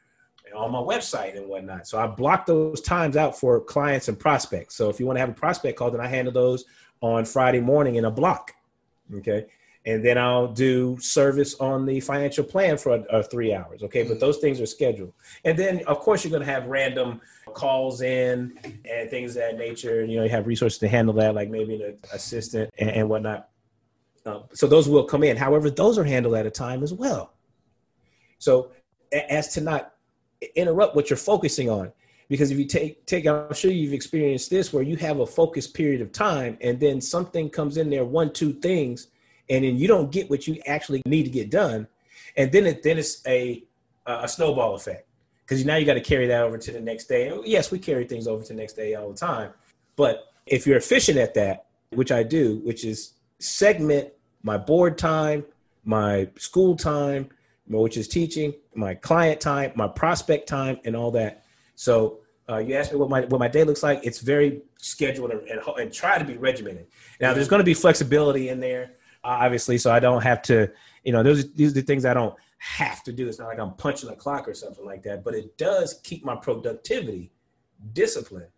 [SPEAKER 2] on my website and whatnot. So I block those times out for clients and prospects. So if you want to have a prospect call, then I handle those on Friday morning in a block. Okay and then I'll do service on the financial plan for uh, three hours. Okay, but those things are scheduled, and then of course you're going to have random calls in and things of that nature. And, You know, you have resources to handle that, like maybe an assistant and, and whatnot. Um, so those will come in. However, those are handled at a time as well. So as to not interrupt what you're focusing on because if you take take i'm sure you've experienced this where you have a focused period of time and then something comes in there one two things and then you don't get what you actually need to get done, and then it then it's a a snowball effect because now you got to carry that over to the next day. And Yes, we carry things over to the next day all the time, but if you're efficient at that, which I do, which is segment my board time, my school time, which is teaching, my client time, my prospect time, and all that. So uh, you asked me what my what my day looks like. It's very scheduled and, and, and try to be regimented. Now, there's going to be flexibility in there obviously, so I don't have to, you know, those these are the things I don't have to do. It's not like I'm punching a clock or something like that, but it does keep my productivity disciplined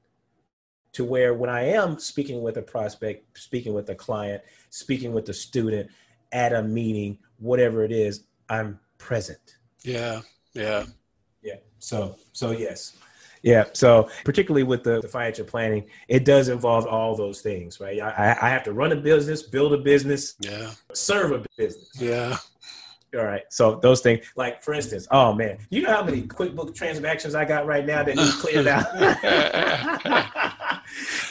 [SPEAKER 2] to where when I am speaking with a prospect, speaking with a client, speaking with a student at a meeting, whatever it is, I'm present.
[SPEAKER 1] Yeah. Yeah.
[SPEAKER 2] Yeah. So, so yes. Yeah. So particularly with the, the, financial planning, it does involve all those things, right? I, I have to run a business, build a business,
[SPEAKER 1] yeah,
[SPEAKER 2] serve a business.
[SPEAKER 1] Yeah.
[SPEAKER 2] All right. So those things, like for instance, oh man, you know how many QuickBook transactions I got right now that need cleared out.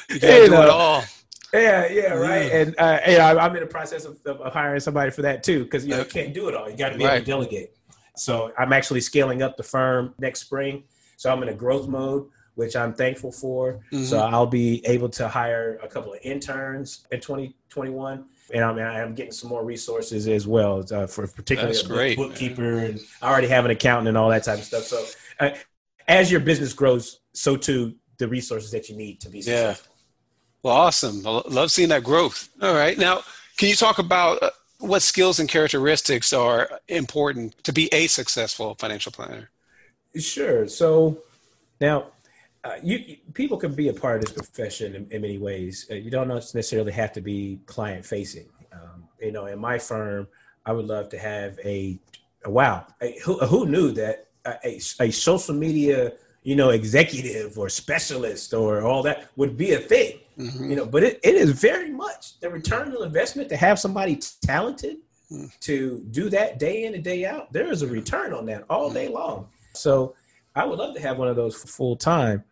[SPEAKER 1] you gotta you do know, it all.
[SPEAKER 2] Yeah, yeah, right. Yeah. And uh, you know, I'm in the process of, of hiring somebody for that too, because you know you can't do it all. You got to be right. able to delegate. So I'm actually scaling up the firm next spring. So I'm in a growth mode, which I'm thankful for. Mm-hmm. So I'll be able to hire a couple of interns in 2021. And I'm, I'm getting some more resources as well uh, for particularly
[SPEAKER 1] That's a great,
[SPEAKER 2] bookkeeper. And I already have an accountant and all that type of stuff. So uh, as your business grows, so too the resources that you need to be successful.
[SPEAKER 1] Yeah. Well, awesome. I love seeing that growth. All right. Now, can you talk about uh, what skills and characteristics are important to be a successful financial planner?
[SPEAKER 2] Sure. So now, uh, you, people can be a part of this profession in, in many ways. Uh, you don't necessarily have to be client facing. Um, you know, in my firm, I would love to have a, a wow. A, who, who knew that a, a social media you know executive or specialist or all that would be a thing mm-hmm. you know but it, it is very much the return on investment to have somebody talented mm-hmm. to do that day in and day out there is a return on that all day long so I would love to have one of those full time.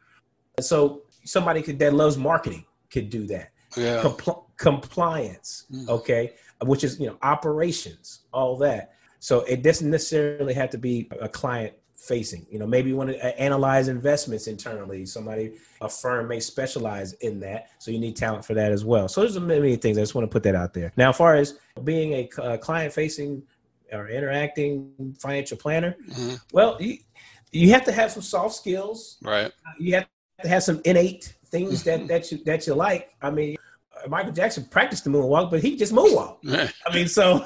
[SPEAKER 2] So somebody could that loves marketing could do that.
[SPEAKER 1] Yeah.
[SPEAKER 2] Compl- compliance, mm. okay, which is you know operations, all that. So it doesn't necessarily have to be a client facing. You know, maybe you want to analyze investments internally. Somebody, a firm may specialize in that. So you need talent for that as well. So there's many things. I just want to put that out there. Now, as far as being a, client facing or interacting financial planner, mm-hmm. well, you, you have to have some soft skills.
[SPEAKER 1] Right.
[SPEAKER 2] You have to have some innate things that that you that you like. I mean, Michael Jackson practiced the moonwalk, but he just moonwalked. I mean, so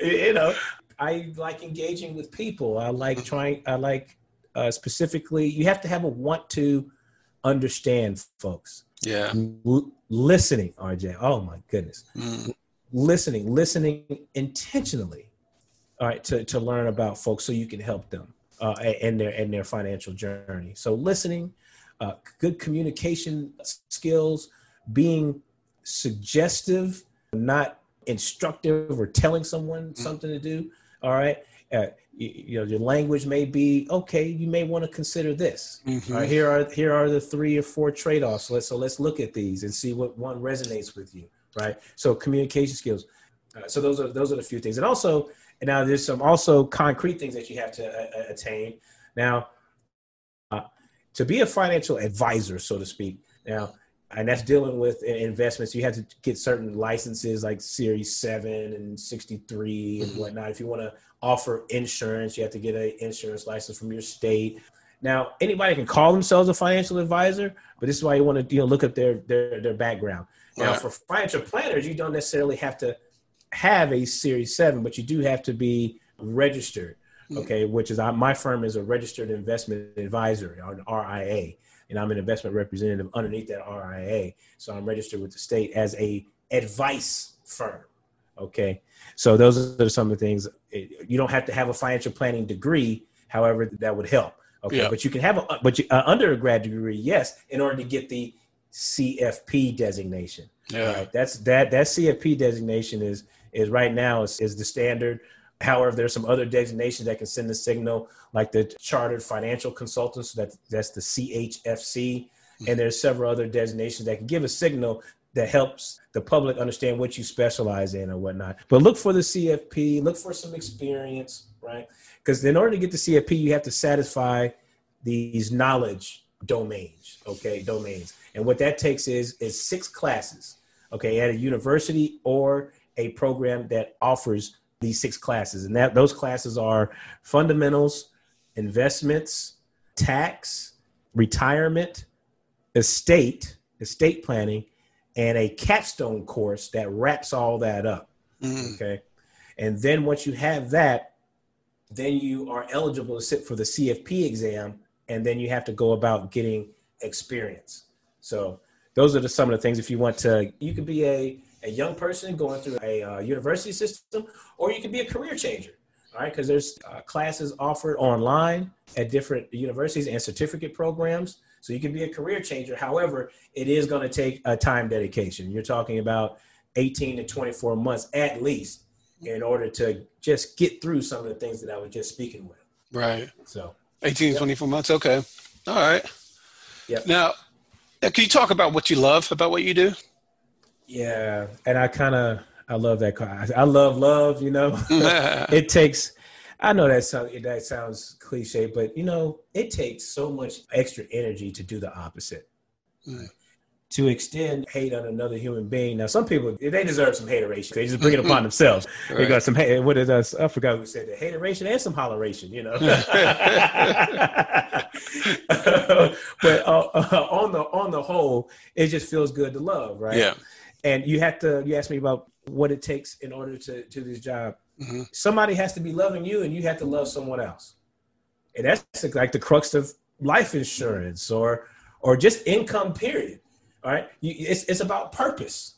[SPEAKER 2] you know, I like engaging with people. I like trying. I like uh, specifically. You have to have a want to understand folks.
[SPEAKER 1] Yeah.
[SPEAKER 2] L- listening, RJ. Oh my goodness.
[SPEAKER 1] Mm.
[SPEAKER 2] Listening, listening intentionally. All right, to, to learn about folks so you can help them uh, in their in their financial journey. So listening, uh, good communication skills, being suggestive, not instructive or telling someone mm. something to do. All right. Uh, you, you, know, your language may be okay. You may want to consider this. Mm-hmm. Right, here are here are the three or four trade offs. Let's so let's look at these and see what one resonates with you. Right. So communication skills. Uh, so those are those are the few things, and also and now there's some also concrete things that you have to uh, attain. Now, uh, to be a financial advisor, so to speak. Now, and that's dealing with investments. You have to get certain licenses like Series 7 and 63 and mm-hmm. whatnot. If you want to offer insurance, you have to get an insurance license from your state. Now, anybody can call themselves a financial advisor, but this is why you want to you know look up their their their background. Now, right. for financial planners, you don't necessarily have to have a Series 7, but you do have to be registered. Okay, which is my firm is a registered investment advisor, an RIA and I'm an investment representative underneath that RIA. So I'm registered with the state as a advice firm. Okay. So those are some of the things you don't have to have a financial planning degree. However, that would help. Okay. Yeah. But you can have a, but you, uh, undergrad degree, yes, in order to get the CFP designation. Yeah. Right? That's that, that CFP designation is, is right now is, is the standard However, there's some other designations that can send the signal, like the Chartered Financial Consultants. That that's the CHFC, hmm. and there's several other designations that can give a signal that helps the public understand what you specialize in or whatnot. But look for the CFP. Look for some experience, right? Because in order to get the CFP, you have to satisfy these knowledge domains. Okay, domains, and what that takes is is six classes. Okay, at a university or a program that offers these six classes, and that those classes are fundamentals, investments, tax, retirement, estate, estate planning, and a capstone course that wraps all that up. Mm. Okay. And then once you have that, then you are eligible to sit for the CFP exam, and then you have to go about getting experience. So those are the, some of the things. If you want to, you could be a a young person going through a uh, university system, or you can be a career changer. All right, because there's uh, classes offered online at different universities and certificate programs. So you can be a career changer. However, it is going to take a time dedication. You're talking about 18 to 24 months at least in order to just get through some of the things that I was just speaking with.
[SPEAKER 1] Right.
[SPEAKER 2] So
[SPEAKER 1] 18 yep. 24 months. Okay. All right. Yeah. Now, can you talk about what you love about what you do?
[SPEAKER 2] Yeah, and I kind of I love that car. I love love. You know, it takes. I know that sounds that sounds cliche, but you know, it takes so much extra energy to do the opposite. Mm. To extend hate on another human being. Now, some people they deserve some hateration. They just bring it upon themselves. right. They got some hate. What is us? I forgot who said that. Hateration and some holleration. You know. but uh, uh, on the on the whole, it just feels good to love, right?
[SPEAKER 1] Yeah
[SPEAKER 2] and you have to you asked me about what it takes in order to to this job. Mm-hmm. somebody has to be loving you and you have to love someone else. And that's like the crux of life insurance or or just income period all right? You, it's, it's about purpose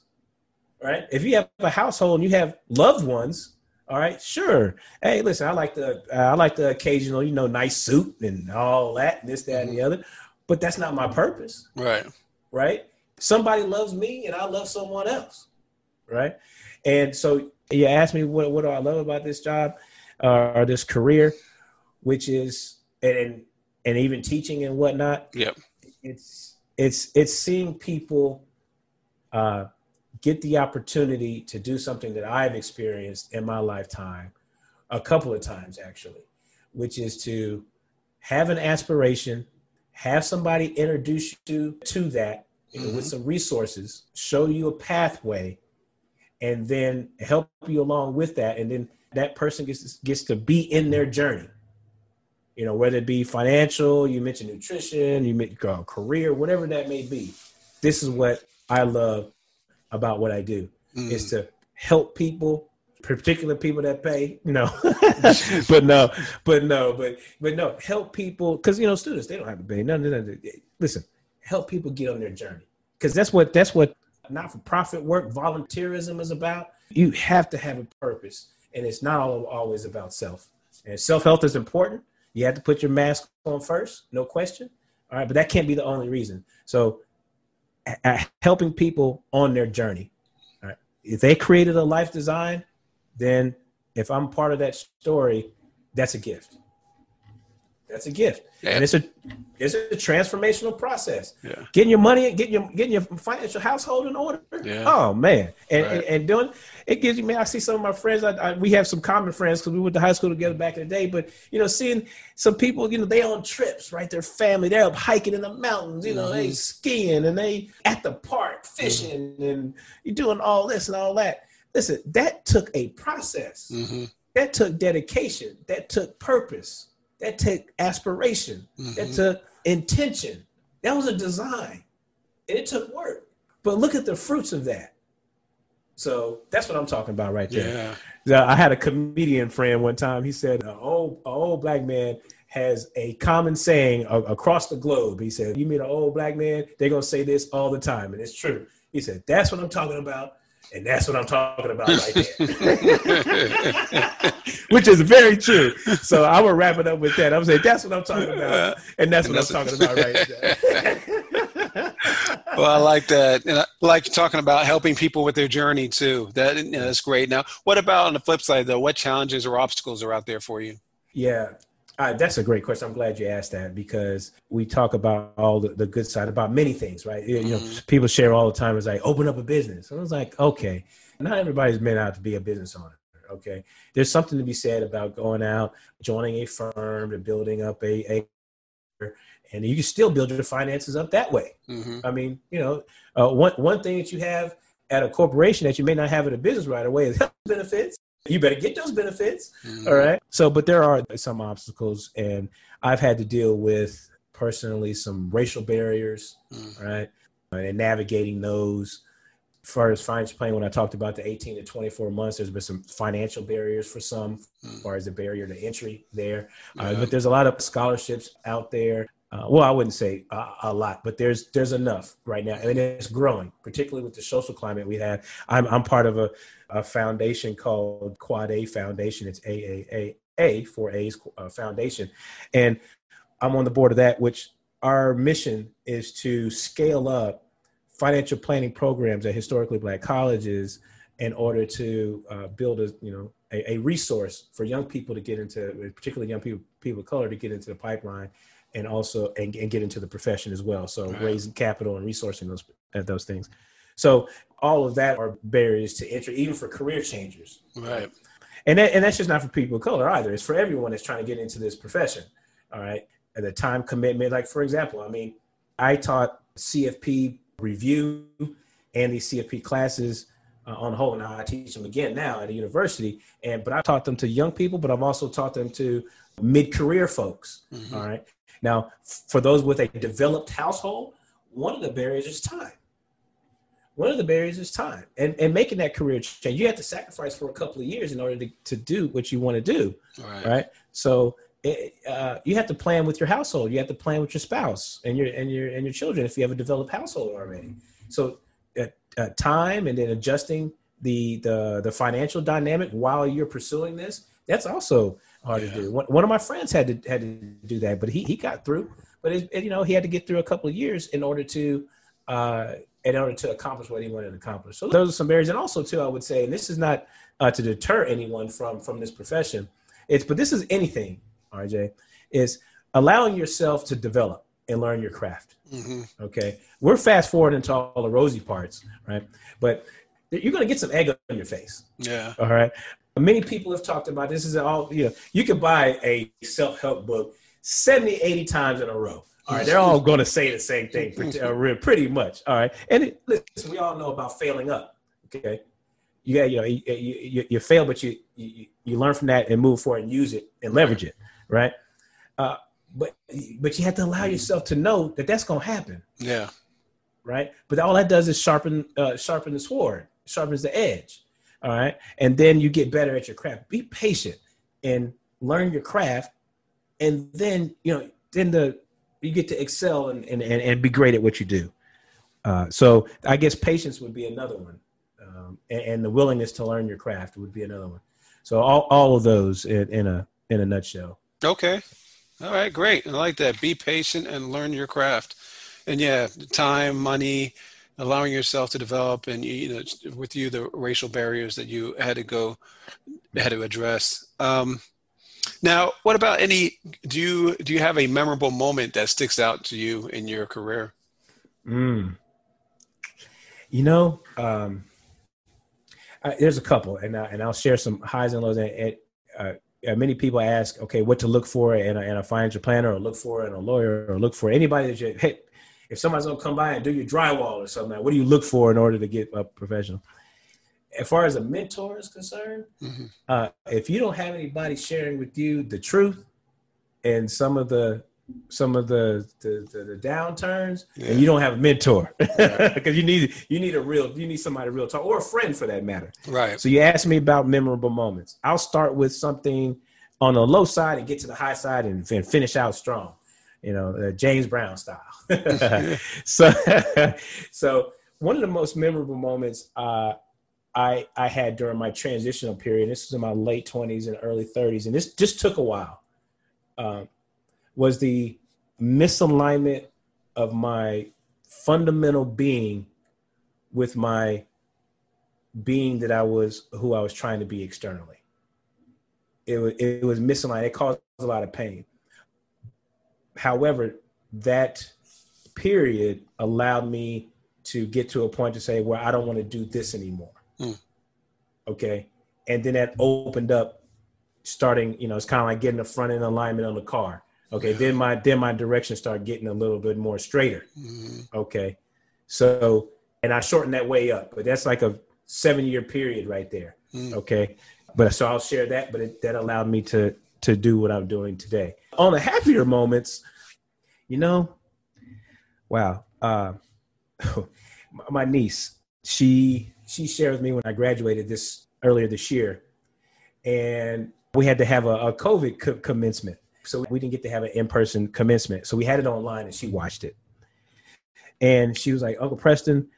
[SPEAKER 2] right? If you have a household and you have loved ones all right sure. Hey listen i like the uh, i like the occasional you know nice suit and all that and this that and the mm-hmm. other but that's not my purpose.
[SPEAKER 1] Right.
[SPEAKER 2] Right somebody loves me and I love someone else, right? And so you ask me what what do I love about this job uh, or this career, which is and and even teaching and whatnot.
[SPEAKER 1] Yep.
[SPEAKER 2] It's it's it's seeing people uh, get the opportunity to do something that I've experienced in my lifetime a couple of times actually, which is to have an aspiration, have somebody introduce you to that, mm-hmm. with some resources, show you a pathway, and then help you along with that. And then that person gets to, gets to be in their journey. You know, whether it be financial, you mentioned nutrition, you mentioned uh, career, whatever that may be. This is what I love about what I do mm. is to help people particular people that pay no but no but no but but no help people because you know students they don't have to pay no no no listen help people get on their journey. Because that's what that's what not-for-profit work volunteerism is about. You have to have a purpose and it's not all, always about self. And self-health is important. You have to put your mask on first no question. All right but that can't be the only reason. So helping people on their journey. If they created a life design then if I'm part of that story, that's a gift. That's a gift, yeah. and it's a it's a transformational process.
[SPEAKER 1] Yeah.
[SPEAKER 2] Getting your money, getting your getting your financial household in order.
[SPEAKER 1] Yeah.
[SPEAKER 2] Oh man, and, right. and, and doing it gives you man. I see some of my friends. I, I, we have some common friends because we went to high school together back in the day. But you know, seeing some people, you know, they on trips, right? Their family, they're up hiking in the mountains. You know, mm-hmm. they skiing and they at the park fishing, mm-hmm. and you're doing all this and all that Listen, that took a process.
[SPEAKER 1] Mm-hmm.
[SPEAKER 2] That took dedication. That took purpose. That took aspiration. Mm-hmm. That took intention. That was a design. And it took work. But look at the fruits of that. So that's what I'm talking about right there.
[SPEAKER 1] Yeah.
[SPEAKER 2] I had a comedian friend one time. He said, "An old, an old black man has a common saying across the globe." He said, "You meet an old black man, they're gonna say this all the time, and it's true." He said, "That's what I'm talking about. And that's what I'm talking about right there. Which is very true. So I will wrap it up with that. I'm saying that's what I'm talking about. And that's what I'm talking about right there.
[SPEAKER 1] well, I like that. And I like talking about helping people with their journey too. That you know, that's great. Now, what about on the flip side though? What challenges or obstacles are out there for you?
[SPEAKER 2] Yeah, uh, that's a great question. I'm glad you asked that because we talk about all the, the good side about many things, right? You know, mm-hmm. people share all the time. It's like open up a business. And I was like, okay, not everybody's meant out to be a business owner. Okay, there's something to be said about going out, joining a firm, and building up a, a and you can still build your finances up that way.
[SPEAKER 1] Mm-hmm.
[SPEAKER 2] I mean, you know, uh, one one thing that you have at a corporation that you may not have at a business right away is health benefits you better get those benefits. Mm-hmm. All right. So, but there are some obstacles, and I've had to deal with personally some racial barriers, mm-hmm. right, and navigating those. As far as financial planning, when I talked about the 18 to 24 months, there's been some financial barriers for some, mm-hmm. as far as the barrier to entry there. Uh, yeah. Uh, but there's a lot of scholarships out there uh, well, I wouldn't say a, a, lot, but there's there's enough right now, and it's growing, particularly with the social climate we have. I'm I'm part of a, a foundation called Quad A Foundation. It's AAA for A's uh, Foundation, and I'm on the board of that. Which our mission is to scale up financial planning programs at historically black colleges in order to uh, build a you know a, a, resource for young people to get into, particularly young people people of color to get into the pipeline and also and, and get into the profession as well. So right. raising capital and resourcing those those things. So all of that are barriers to entry, even for career changers.
[SPEAKER 1] Right.
[SPEAKER 2] And that, and that's just not for people of color either. It's for everyone that's trying to get into this profession. All right. And the time commitment, like for example, I mean, I taught CFP review and these CFP classes uh, on the whole. Now I teach them again now at a university, and but I taught them to young people, but I've also taught them to mid-career folks. Mm-hmm. All right, now, for those with a developed household, one of the barriers is time. One of the barriers is time and, and making that career change. You have to sacrifice for a couple of years in order to, to do what you want to do.
[SPEAKER 1] Right.
[SPEAKER 2] right? So it, uh, you have to plan with your household. You have to plan with your spouse and your and your and your children if you have a developed household already. So uh, uh, time and then adjusting the the the financial dynamic while you're pursuing this. That's also hard yeah. to do. One, one, of my friends had to had to do that, but he he got through. But it, it, you know, he had to get through a couple of years in order to uh, in order to accomplish what he wanted to accomplish. So those are some barriers, and also too, I would say, and this is not uh, to deter anyone from from this profession. It's but this is anything, RJ, is allowing yourself to develop and learn your craft.
[SPEAKER 1] Mm-hmm.
[SPEAKER 2] Okay, we're fast forwarding to all the rosy parts, right? But you're going to get some egg on your face.
[SPEAKER 1] Yeah.
[SPEAKER 2] All right. Many people have talked about this. Is all you know? You can buy a self help book 70, 80 times in a row. All right, they're all going to say the same thing, uh, pretty much. All right, and it, listen, we all know about failing up. Okay, you got you know you, you, you fail, but you, you you learn from that and move forward and use it and leverage it, right? Uh, but but you have to allow yourself to know that that's going to happen.
[SPEAKER 1] Yeah.
[SPEAKER 2] Right. But all that does is sharpen uh, sharpen the sword, sharpens the edge. All right. And then you get better at your craft. Be patient and learn your craft. And then, you know, then the you get to excel and, and, and, be great at what you do. Uh, so I guess patience would be another one. Um, and, and, the willingness to learn your craft would be another one. So all, all of those in, in a in a nutshell.
[SPEAKER 1] Okay. All right, great. I like that. Be patient and learn your craft. And yeah, time, money, allowing yourself to develop and you know with you the racial barriers that you had to go had to address um, now what about any do you do you have a memorable moment that sticks out to you in your career
[SPEAKER 2] mm. you know um, I, there's a couple and, I, and i'll share some highs and lows and, and uh, many people ask okay what to look for in a, in a financial planner or look for in a lawyer or look for anybody that you hey if somebody's gonna come by and do your drywall or something, what do you look for in order to get a professional? As far as a mentor is concerned, mm-hmm. uh, if you don't have anybody sharing with you the truth and some of the some of the the, the, the downturns, yeah. and you don't have a mentor because yeah. you need you need a real you need somebody real talk or a friend for that matter.
[SPEAKER 1] Right.
[SPEAKER 2] So you asked me about memorable moments. I'll start with something on the low side and get to the high side and, and finish out strong you know, uh, James Brown style. so, so one of the most memorable moments uh, I I had during my transitional period. This was in my late twenties and early thirties, and this just took a while. Um, was the misalignment of my fundamental being with my being that I was who I was trying to be externally. It was it was misaligned. It caused a lot of pain. However, that period allowed me to get to a point to say, well, I don't want to do this anymore. Mm. Okay. And then that opened up starting, you know, it's kind of like getting the front end alignment on the car. Okay. Yeah. Then my, then my direction started getting a little bit more straighter. Mm-hmm. Okay. So, and I shortened that way up, but that's like a seven year period right there. Mm. Okay. But so I'll share that, but it, that allowed me to, to do what I'm doing today. On the happier moments, you know, wow. Uh, my niece, she she shared with me when I graduated this earlier this year, and we had to have a, a COVID co- commencement, so we didn't get to have an in person commencement. So we had it online, and she watched it, and she was like, "Uncle Preston,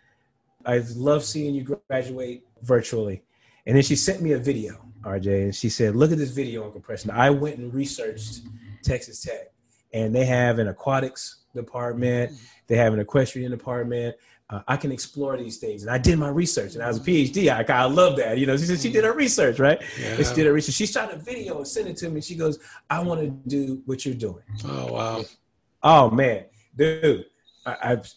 [SPEAKER 2] I love seeing you graduate virtually." And then she sent me a video, RJ, and she said, "Look at this video, Uncle Preston. I went and researched Texas Tech, and they have an aquatics department, mm-hmm. they have an equestrian department. Uh, I can explore these things. And I did my research, and I was a mm-hmm. PhD. I, I love that. You know, she said she did her mm-hmm. research, right? Yeah. she did her research. She shot a video and sent it to me. She goes, "I want to do what you're doing."
[SPEAKER 1] Oh wow!
[SPEAKER 2] Oh man, dude, I, I've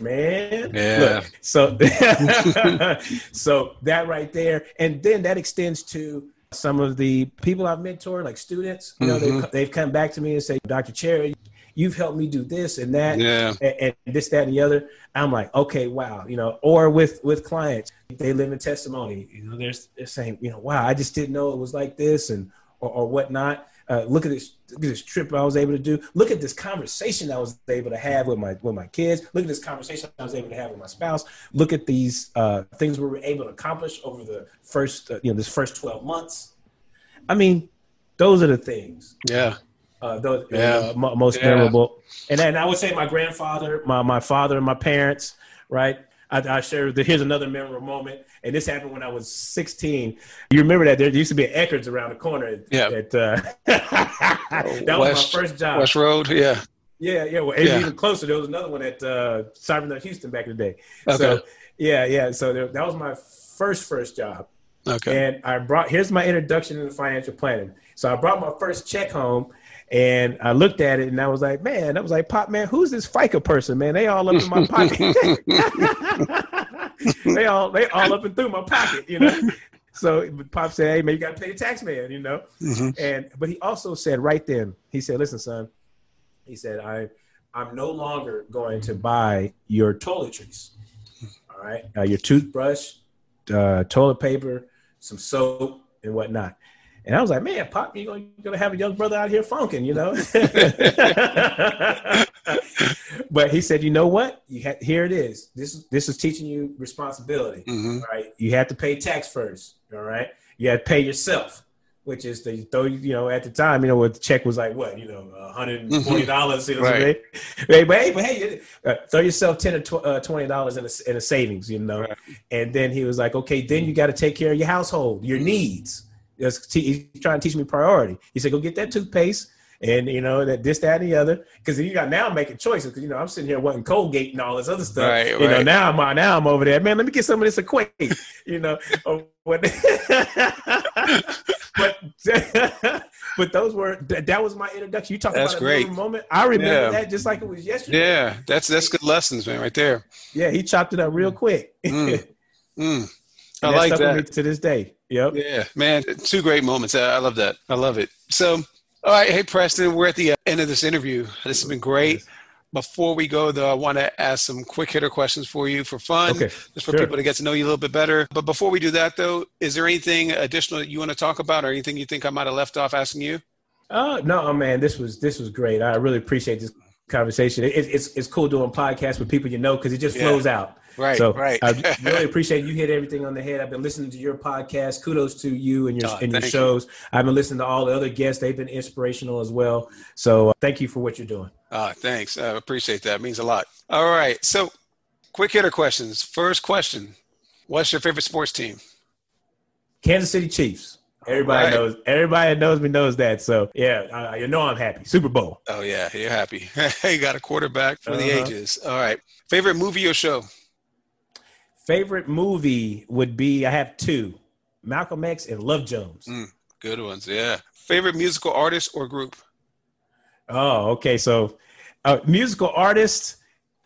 [SPEAKER 2] man.
[SPEAKER 1] Yeah.
[SPEAKER 2] Look, so so that right there, and then that extends to some of the people I've mentored, like students. You know, mm-hmm. they've, they've come back to me and say, "Dr. Cherry, you've helped me do this and that,
[SPEAKER 1] yeah.
[SPEAKER 2] and, and, this, that, and the other." I'm like, okay, wow, you know. Or with with clients, they live in testimony. You know, they're, they're saying, you know, wow, I just didn't know it was like this, and or, or whatnot. Uh, look at this look at this trip I was able to do. Look at this conversation I was able to have with my with my kids. Look at this conversation I was able to have with my spouse. Look at these uh, things we were able to accomplish over the first uh, you know this first twelve months. I mean, those are the things.
[SPEAKER 1] Yeah.
[SPEAKER 2] Uh, those yeah. Uh, most yeah. memorable, and then I would say my grandfather, my my father, and my parents. Right. I, I share. Here's another memorable moment and this happened when I was 16. You remember that there used to be an Eckerd's around the corner.
[SPEAKER 1] Yeah.
[SPEAKER 2] At, uh, that West, was my first job.
[SPEAKER 1] West Road. Yeah.
[SPEAKER 2] Yeah, yeah. Well, yeah. even closer. There was another one at uh, Cyber Houston back in the day. Okay. So, yeah, yeah. So there, that was my first first job.
[SPEAKER 1] Okay.
[SPEAKER 2] And I brought here's my introduction into financial planning. So I brought my first check home and I looked at it and I was like, man, I was like, Pop, man, who's this FICA person, man? They all up in my pocket. they all they all up and through my pocket, you know. So Pop said, "Hey man, you got to pay the tax man," you know. Mm-hmm. And but he also said right then, he said, "Listen, son," he said, "I I'm no longer going to buy your toiletries. All right, uh, your toothbrush, uh, toilet paper, some soap, and whatnot." And I was like, man, Pop, you're gonna, have a young brother out here funking, you know? but he said, you know what? You ha- here it is. This this is teaching you responsibility.
[SPEAKER 1] Mhm.
[SPEAKER 2] Right? You have to pay tax first. All right. You have to pay yourself, which is the though you know at the time you know what the check was like what you know $120, You know,
[SPEAKER 1] Mm-hmm. Right.
[SPEAKER 2] Hey, but hey, but hey, uh, throw yourself ten or tw- uh, twenty dollars in a, in a savings. You know.
[SPEAKER 1] Right.
[SPEAKER 2] And then he was like, okay, then you got to take care of your household, your needs. Te- He's trying to teach me priority. He said, go get that toothpaste and, you know, that this, that, and the other. Because you got now making choices. Because, you know, I'm sitting here wanting Colgate and all this other stuff.
[SPEAKER 1] Right,
[SPEAKER 2] you know, now I'm, now I'm over there. Man, let me get some of this equate, you know. but, but those were, that, was my introduction. You talk
[SPEAKER 1] That's
[SPEAKER 2] about a
[SPEAKER 1] great.
[SPEAKER 2] moment. I remember
[SPEAKER 1] Yeah.
[SPEAKER 2] that just like it was yesterday.
[SPEAKER 1] Yeah, that's that's good lessons, man, right there.
[SPEAKER 2] Yeah, he chopped it up real quick.
[SPEAKER 1] Mm. Mm. I like that.
[SPEAKER 2] me to this day. Yep.
[SPEAKER 1] Yeah, man, two great moments. I love that. I love it. So, all right, hey Preston, we're at the uh, end of this interview. This has been great. Before we go, though, I want to ask some quick hitter questions for you for fun,
[SPEAKER 2] Okay,
[SPEAKER 1] just for
[SPEAKER 2] sure.
[SPEAKER 1] people to get to know you a little bit better. But before we do that, though, is there anything additional that you want to talk about, or anything you think I might have left off asking you?
[SPEAKER 2] Oh no, man, this was this was great. I really appreciate this conversation. It, it's it's cool doing podcasts with people you know because it just
[SPEAKER 1] Yeah.
[SPEAKER 2] flows out.
[SPEAKER 1] Right,
[SPEAKER 2] So
[SPEAKER 1] right.
[SPEAKER 2] I really appreciate you hit everything on the head. I've been listening to your podcast. Kudos to you and your
[SPEAKER 1] Oh,
[SPEAKER 2] and your
[SPEAKER 1] thank you.
[SPEAKER 2] shows. I've been listening to all the other guests. They've been inspirational as well. So uh, thank you for what you're doing.
[SPEAKER 1] Ah, thanks. I appreciate that. It means a lot. All right. So, quick hitter questions. First question What's your favorite sports team?
[SPEAKER 2] Kansas City Chiefs. Everybody
[SPEAKER 1] Right.
[SPEAKER 2] knows. Everybody that knows me knows that. So yeah, I, you know I'm happy. Super Bowl.
[SPEAKER 1] Oh, yeah. You're happy. you got a quarterback for the
[SPEAKER 2] Uh-huh.
[SPEAKER 1] ages. All right. Favorite movie or show?
[SPEAKER 2] Favorite movie would be I have two: Malcolm X and Love Jones.
[SPEAKER 1] Mm, good ones. Yeah. Favorite musical artist or group?
[SPEAKER 2] Oh, okay. So, uh, musical artist.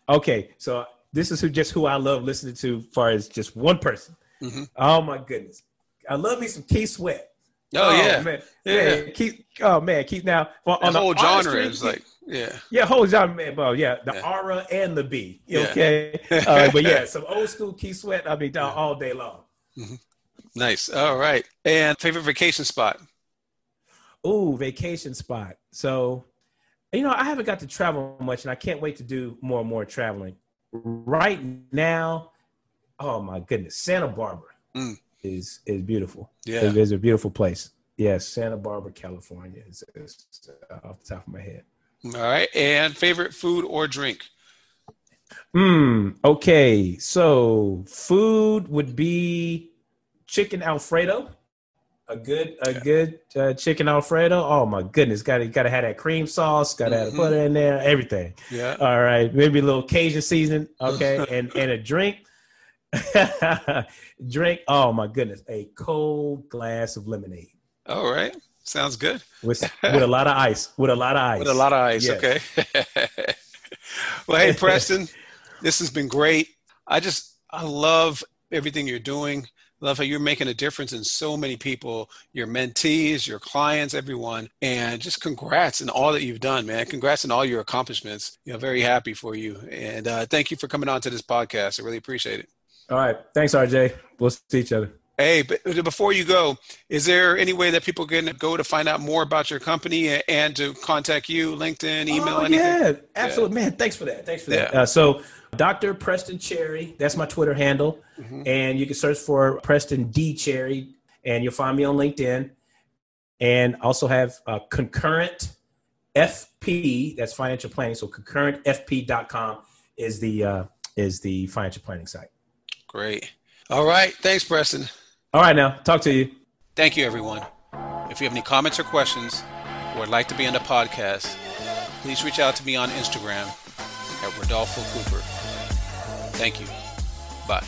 [SPEAKER 2] Okay, so this is who just who I love listening to, far as just one person.
[SPEAKER 1] Mhm.
[SPEAKER 2] Oh my goodness, I love me some Keith Sweat.
[SPEAKER 1] Oh, yeah.
[SPEAKER 2] man,
[SPEAKER 1] Yeah.
[SPEAKER 2] man, Keith. Oh man, Keith. Now for,
[SPEAKER 1] The whole genre
[SPEAKER 2] artistry,
[SPEAKER 1] is like, yeah.
[SPEAKER 2] yeah, whole genre, man. Well, yeah, the
[SPEAKER 1] Yeah.
[SPEAKER 2] R and the B.
[SPEAKER 1] Yeah.
[SPEAKER 2] Okay, uh, but yeah, some old school Keith Sweat. I mean, all- all day long.
[SPEAKER 1] Nice. All right. And favorite vacation spot?
[SPEAKER 2] Ooh, vacation spot. So, you know, I haven't got to travel much, and I can't wait to do more and more traveling. Right now, oh my goodness, Santa Barbara
[SPEAKER 1] Mm.
[SPEAKER 2] is is beautiful.
[SPEAKER 1] Yeah.
[SPEAKER 2] It is a beautiful place. Yes, Santa Barbara, California is, is uh, off the top of my head.
[SPEAKER 1] All right. And favorite food or drink?
[SPEAKER 2] Hmm. Okay. So food would be chicken Alfredo. A good, a good uh, chicken Alfredo. Oh my goodness! Got to got to have that cream sauce. Got to have the
[SPEAKER 1] Mhm.
[SPEAKER 2] butter in there. Everything.
[SPEAKER 1] Yeah.
[SPEAKER 2] All right. Maybe a little Cajun seasoning. Okay. and and a drink. drink. Oh my goodness! A cold glass of lemonade
[SPEAKER 1] All right. Sounds good.
[SPEAKER 2] with with a lot of ice. With a lot of ice.
[SPEAKER 1] With a lot of ice.
[SPEAKER 2] Yes.
[SPEAKER 1] Okay. well, hey, Preston, this has been great. I just, I love everything you're doing. Love how you're making a difference in so many people, your mentees, your clients, everyone. And just congrats on all that you've done, man. Congrats on all your accomplishments. You know, very happy for you. And uh, thank you for coming on to this podcast. I really appreciate it.
[SPEAKER 2] All right. Thanks, RJ. We'll see each other.
[SPEAKER 1] Hey, but before you go, is there any way that people can go to find out more about your company and to contact you, LinkedIn, email,
[SPEAKER 2] oh,
[SPEAKER 1] anything?
[SPEAKER 2] Yeah, absolutely, man. Thanks for that. Thanks for that. Uh, so, Dr. Preston Cherry, that's my Twitter handle,
[SPEAKER 1] Mhm.
[SPEAKER 2] and you can search for Preston D Cherry, and you'll find me on LinkedIn. And also have uh, concurrent FP. That's financial planning. So concurrentfp.com is the uh, is the financial planning site.
[SPEAKER 1] Great. All right. Thanks, Preston.
[SPEAKER 2] All right, now talk to you.
[SPEAKER 1] Thank you, everyone. If you have any comments or questions or would like to be on the podcast, please reach out to me on Instagram at Rodolfo Cooper. Thank you. Bye.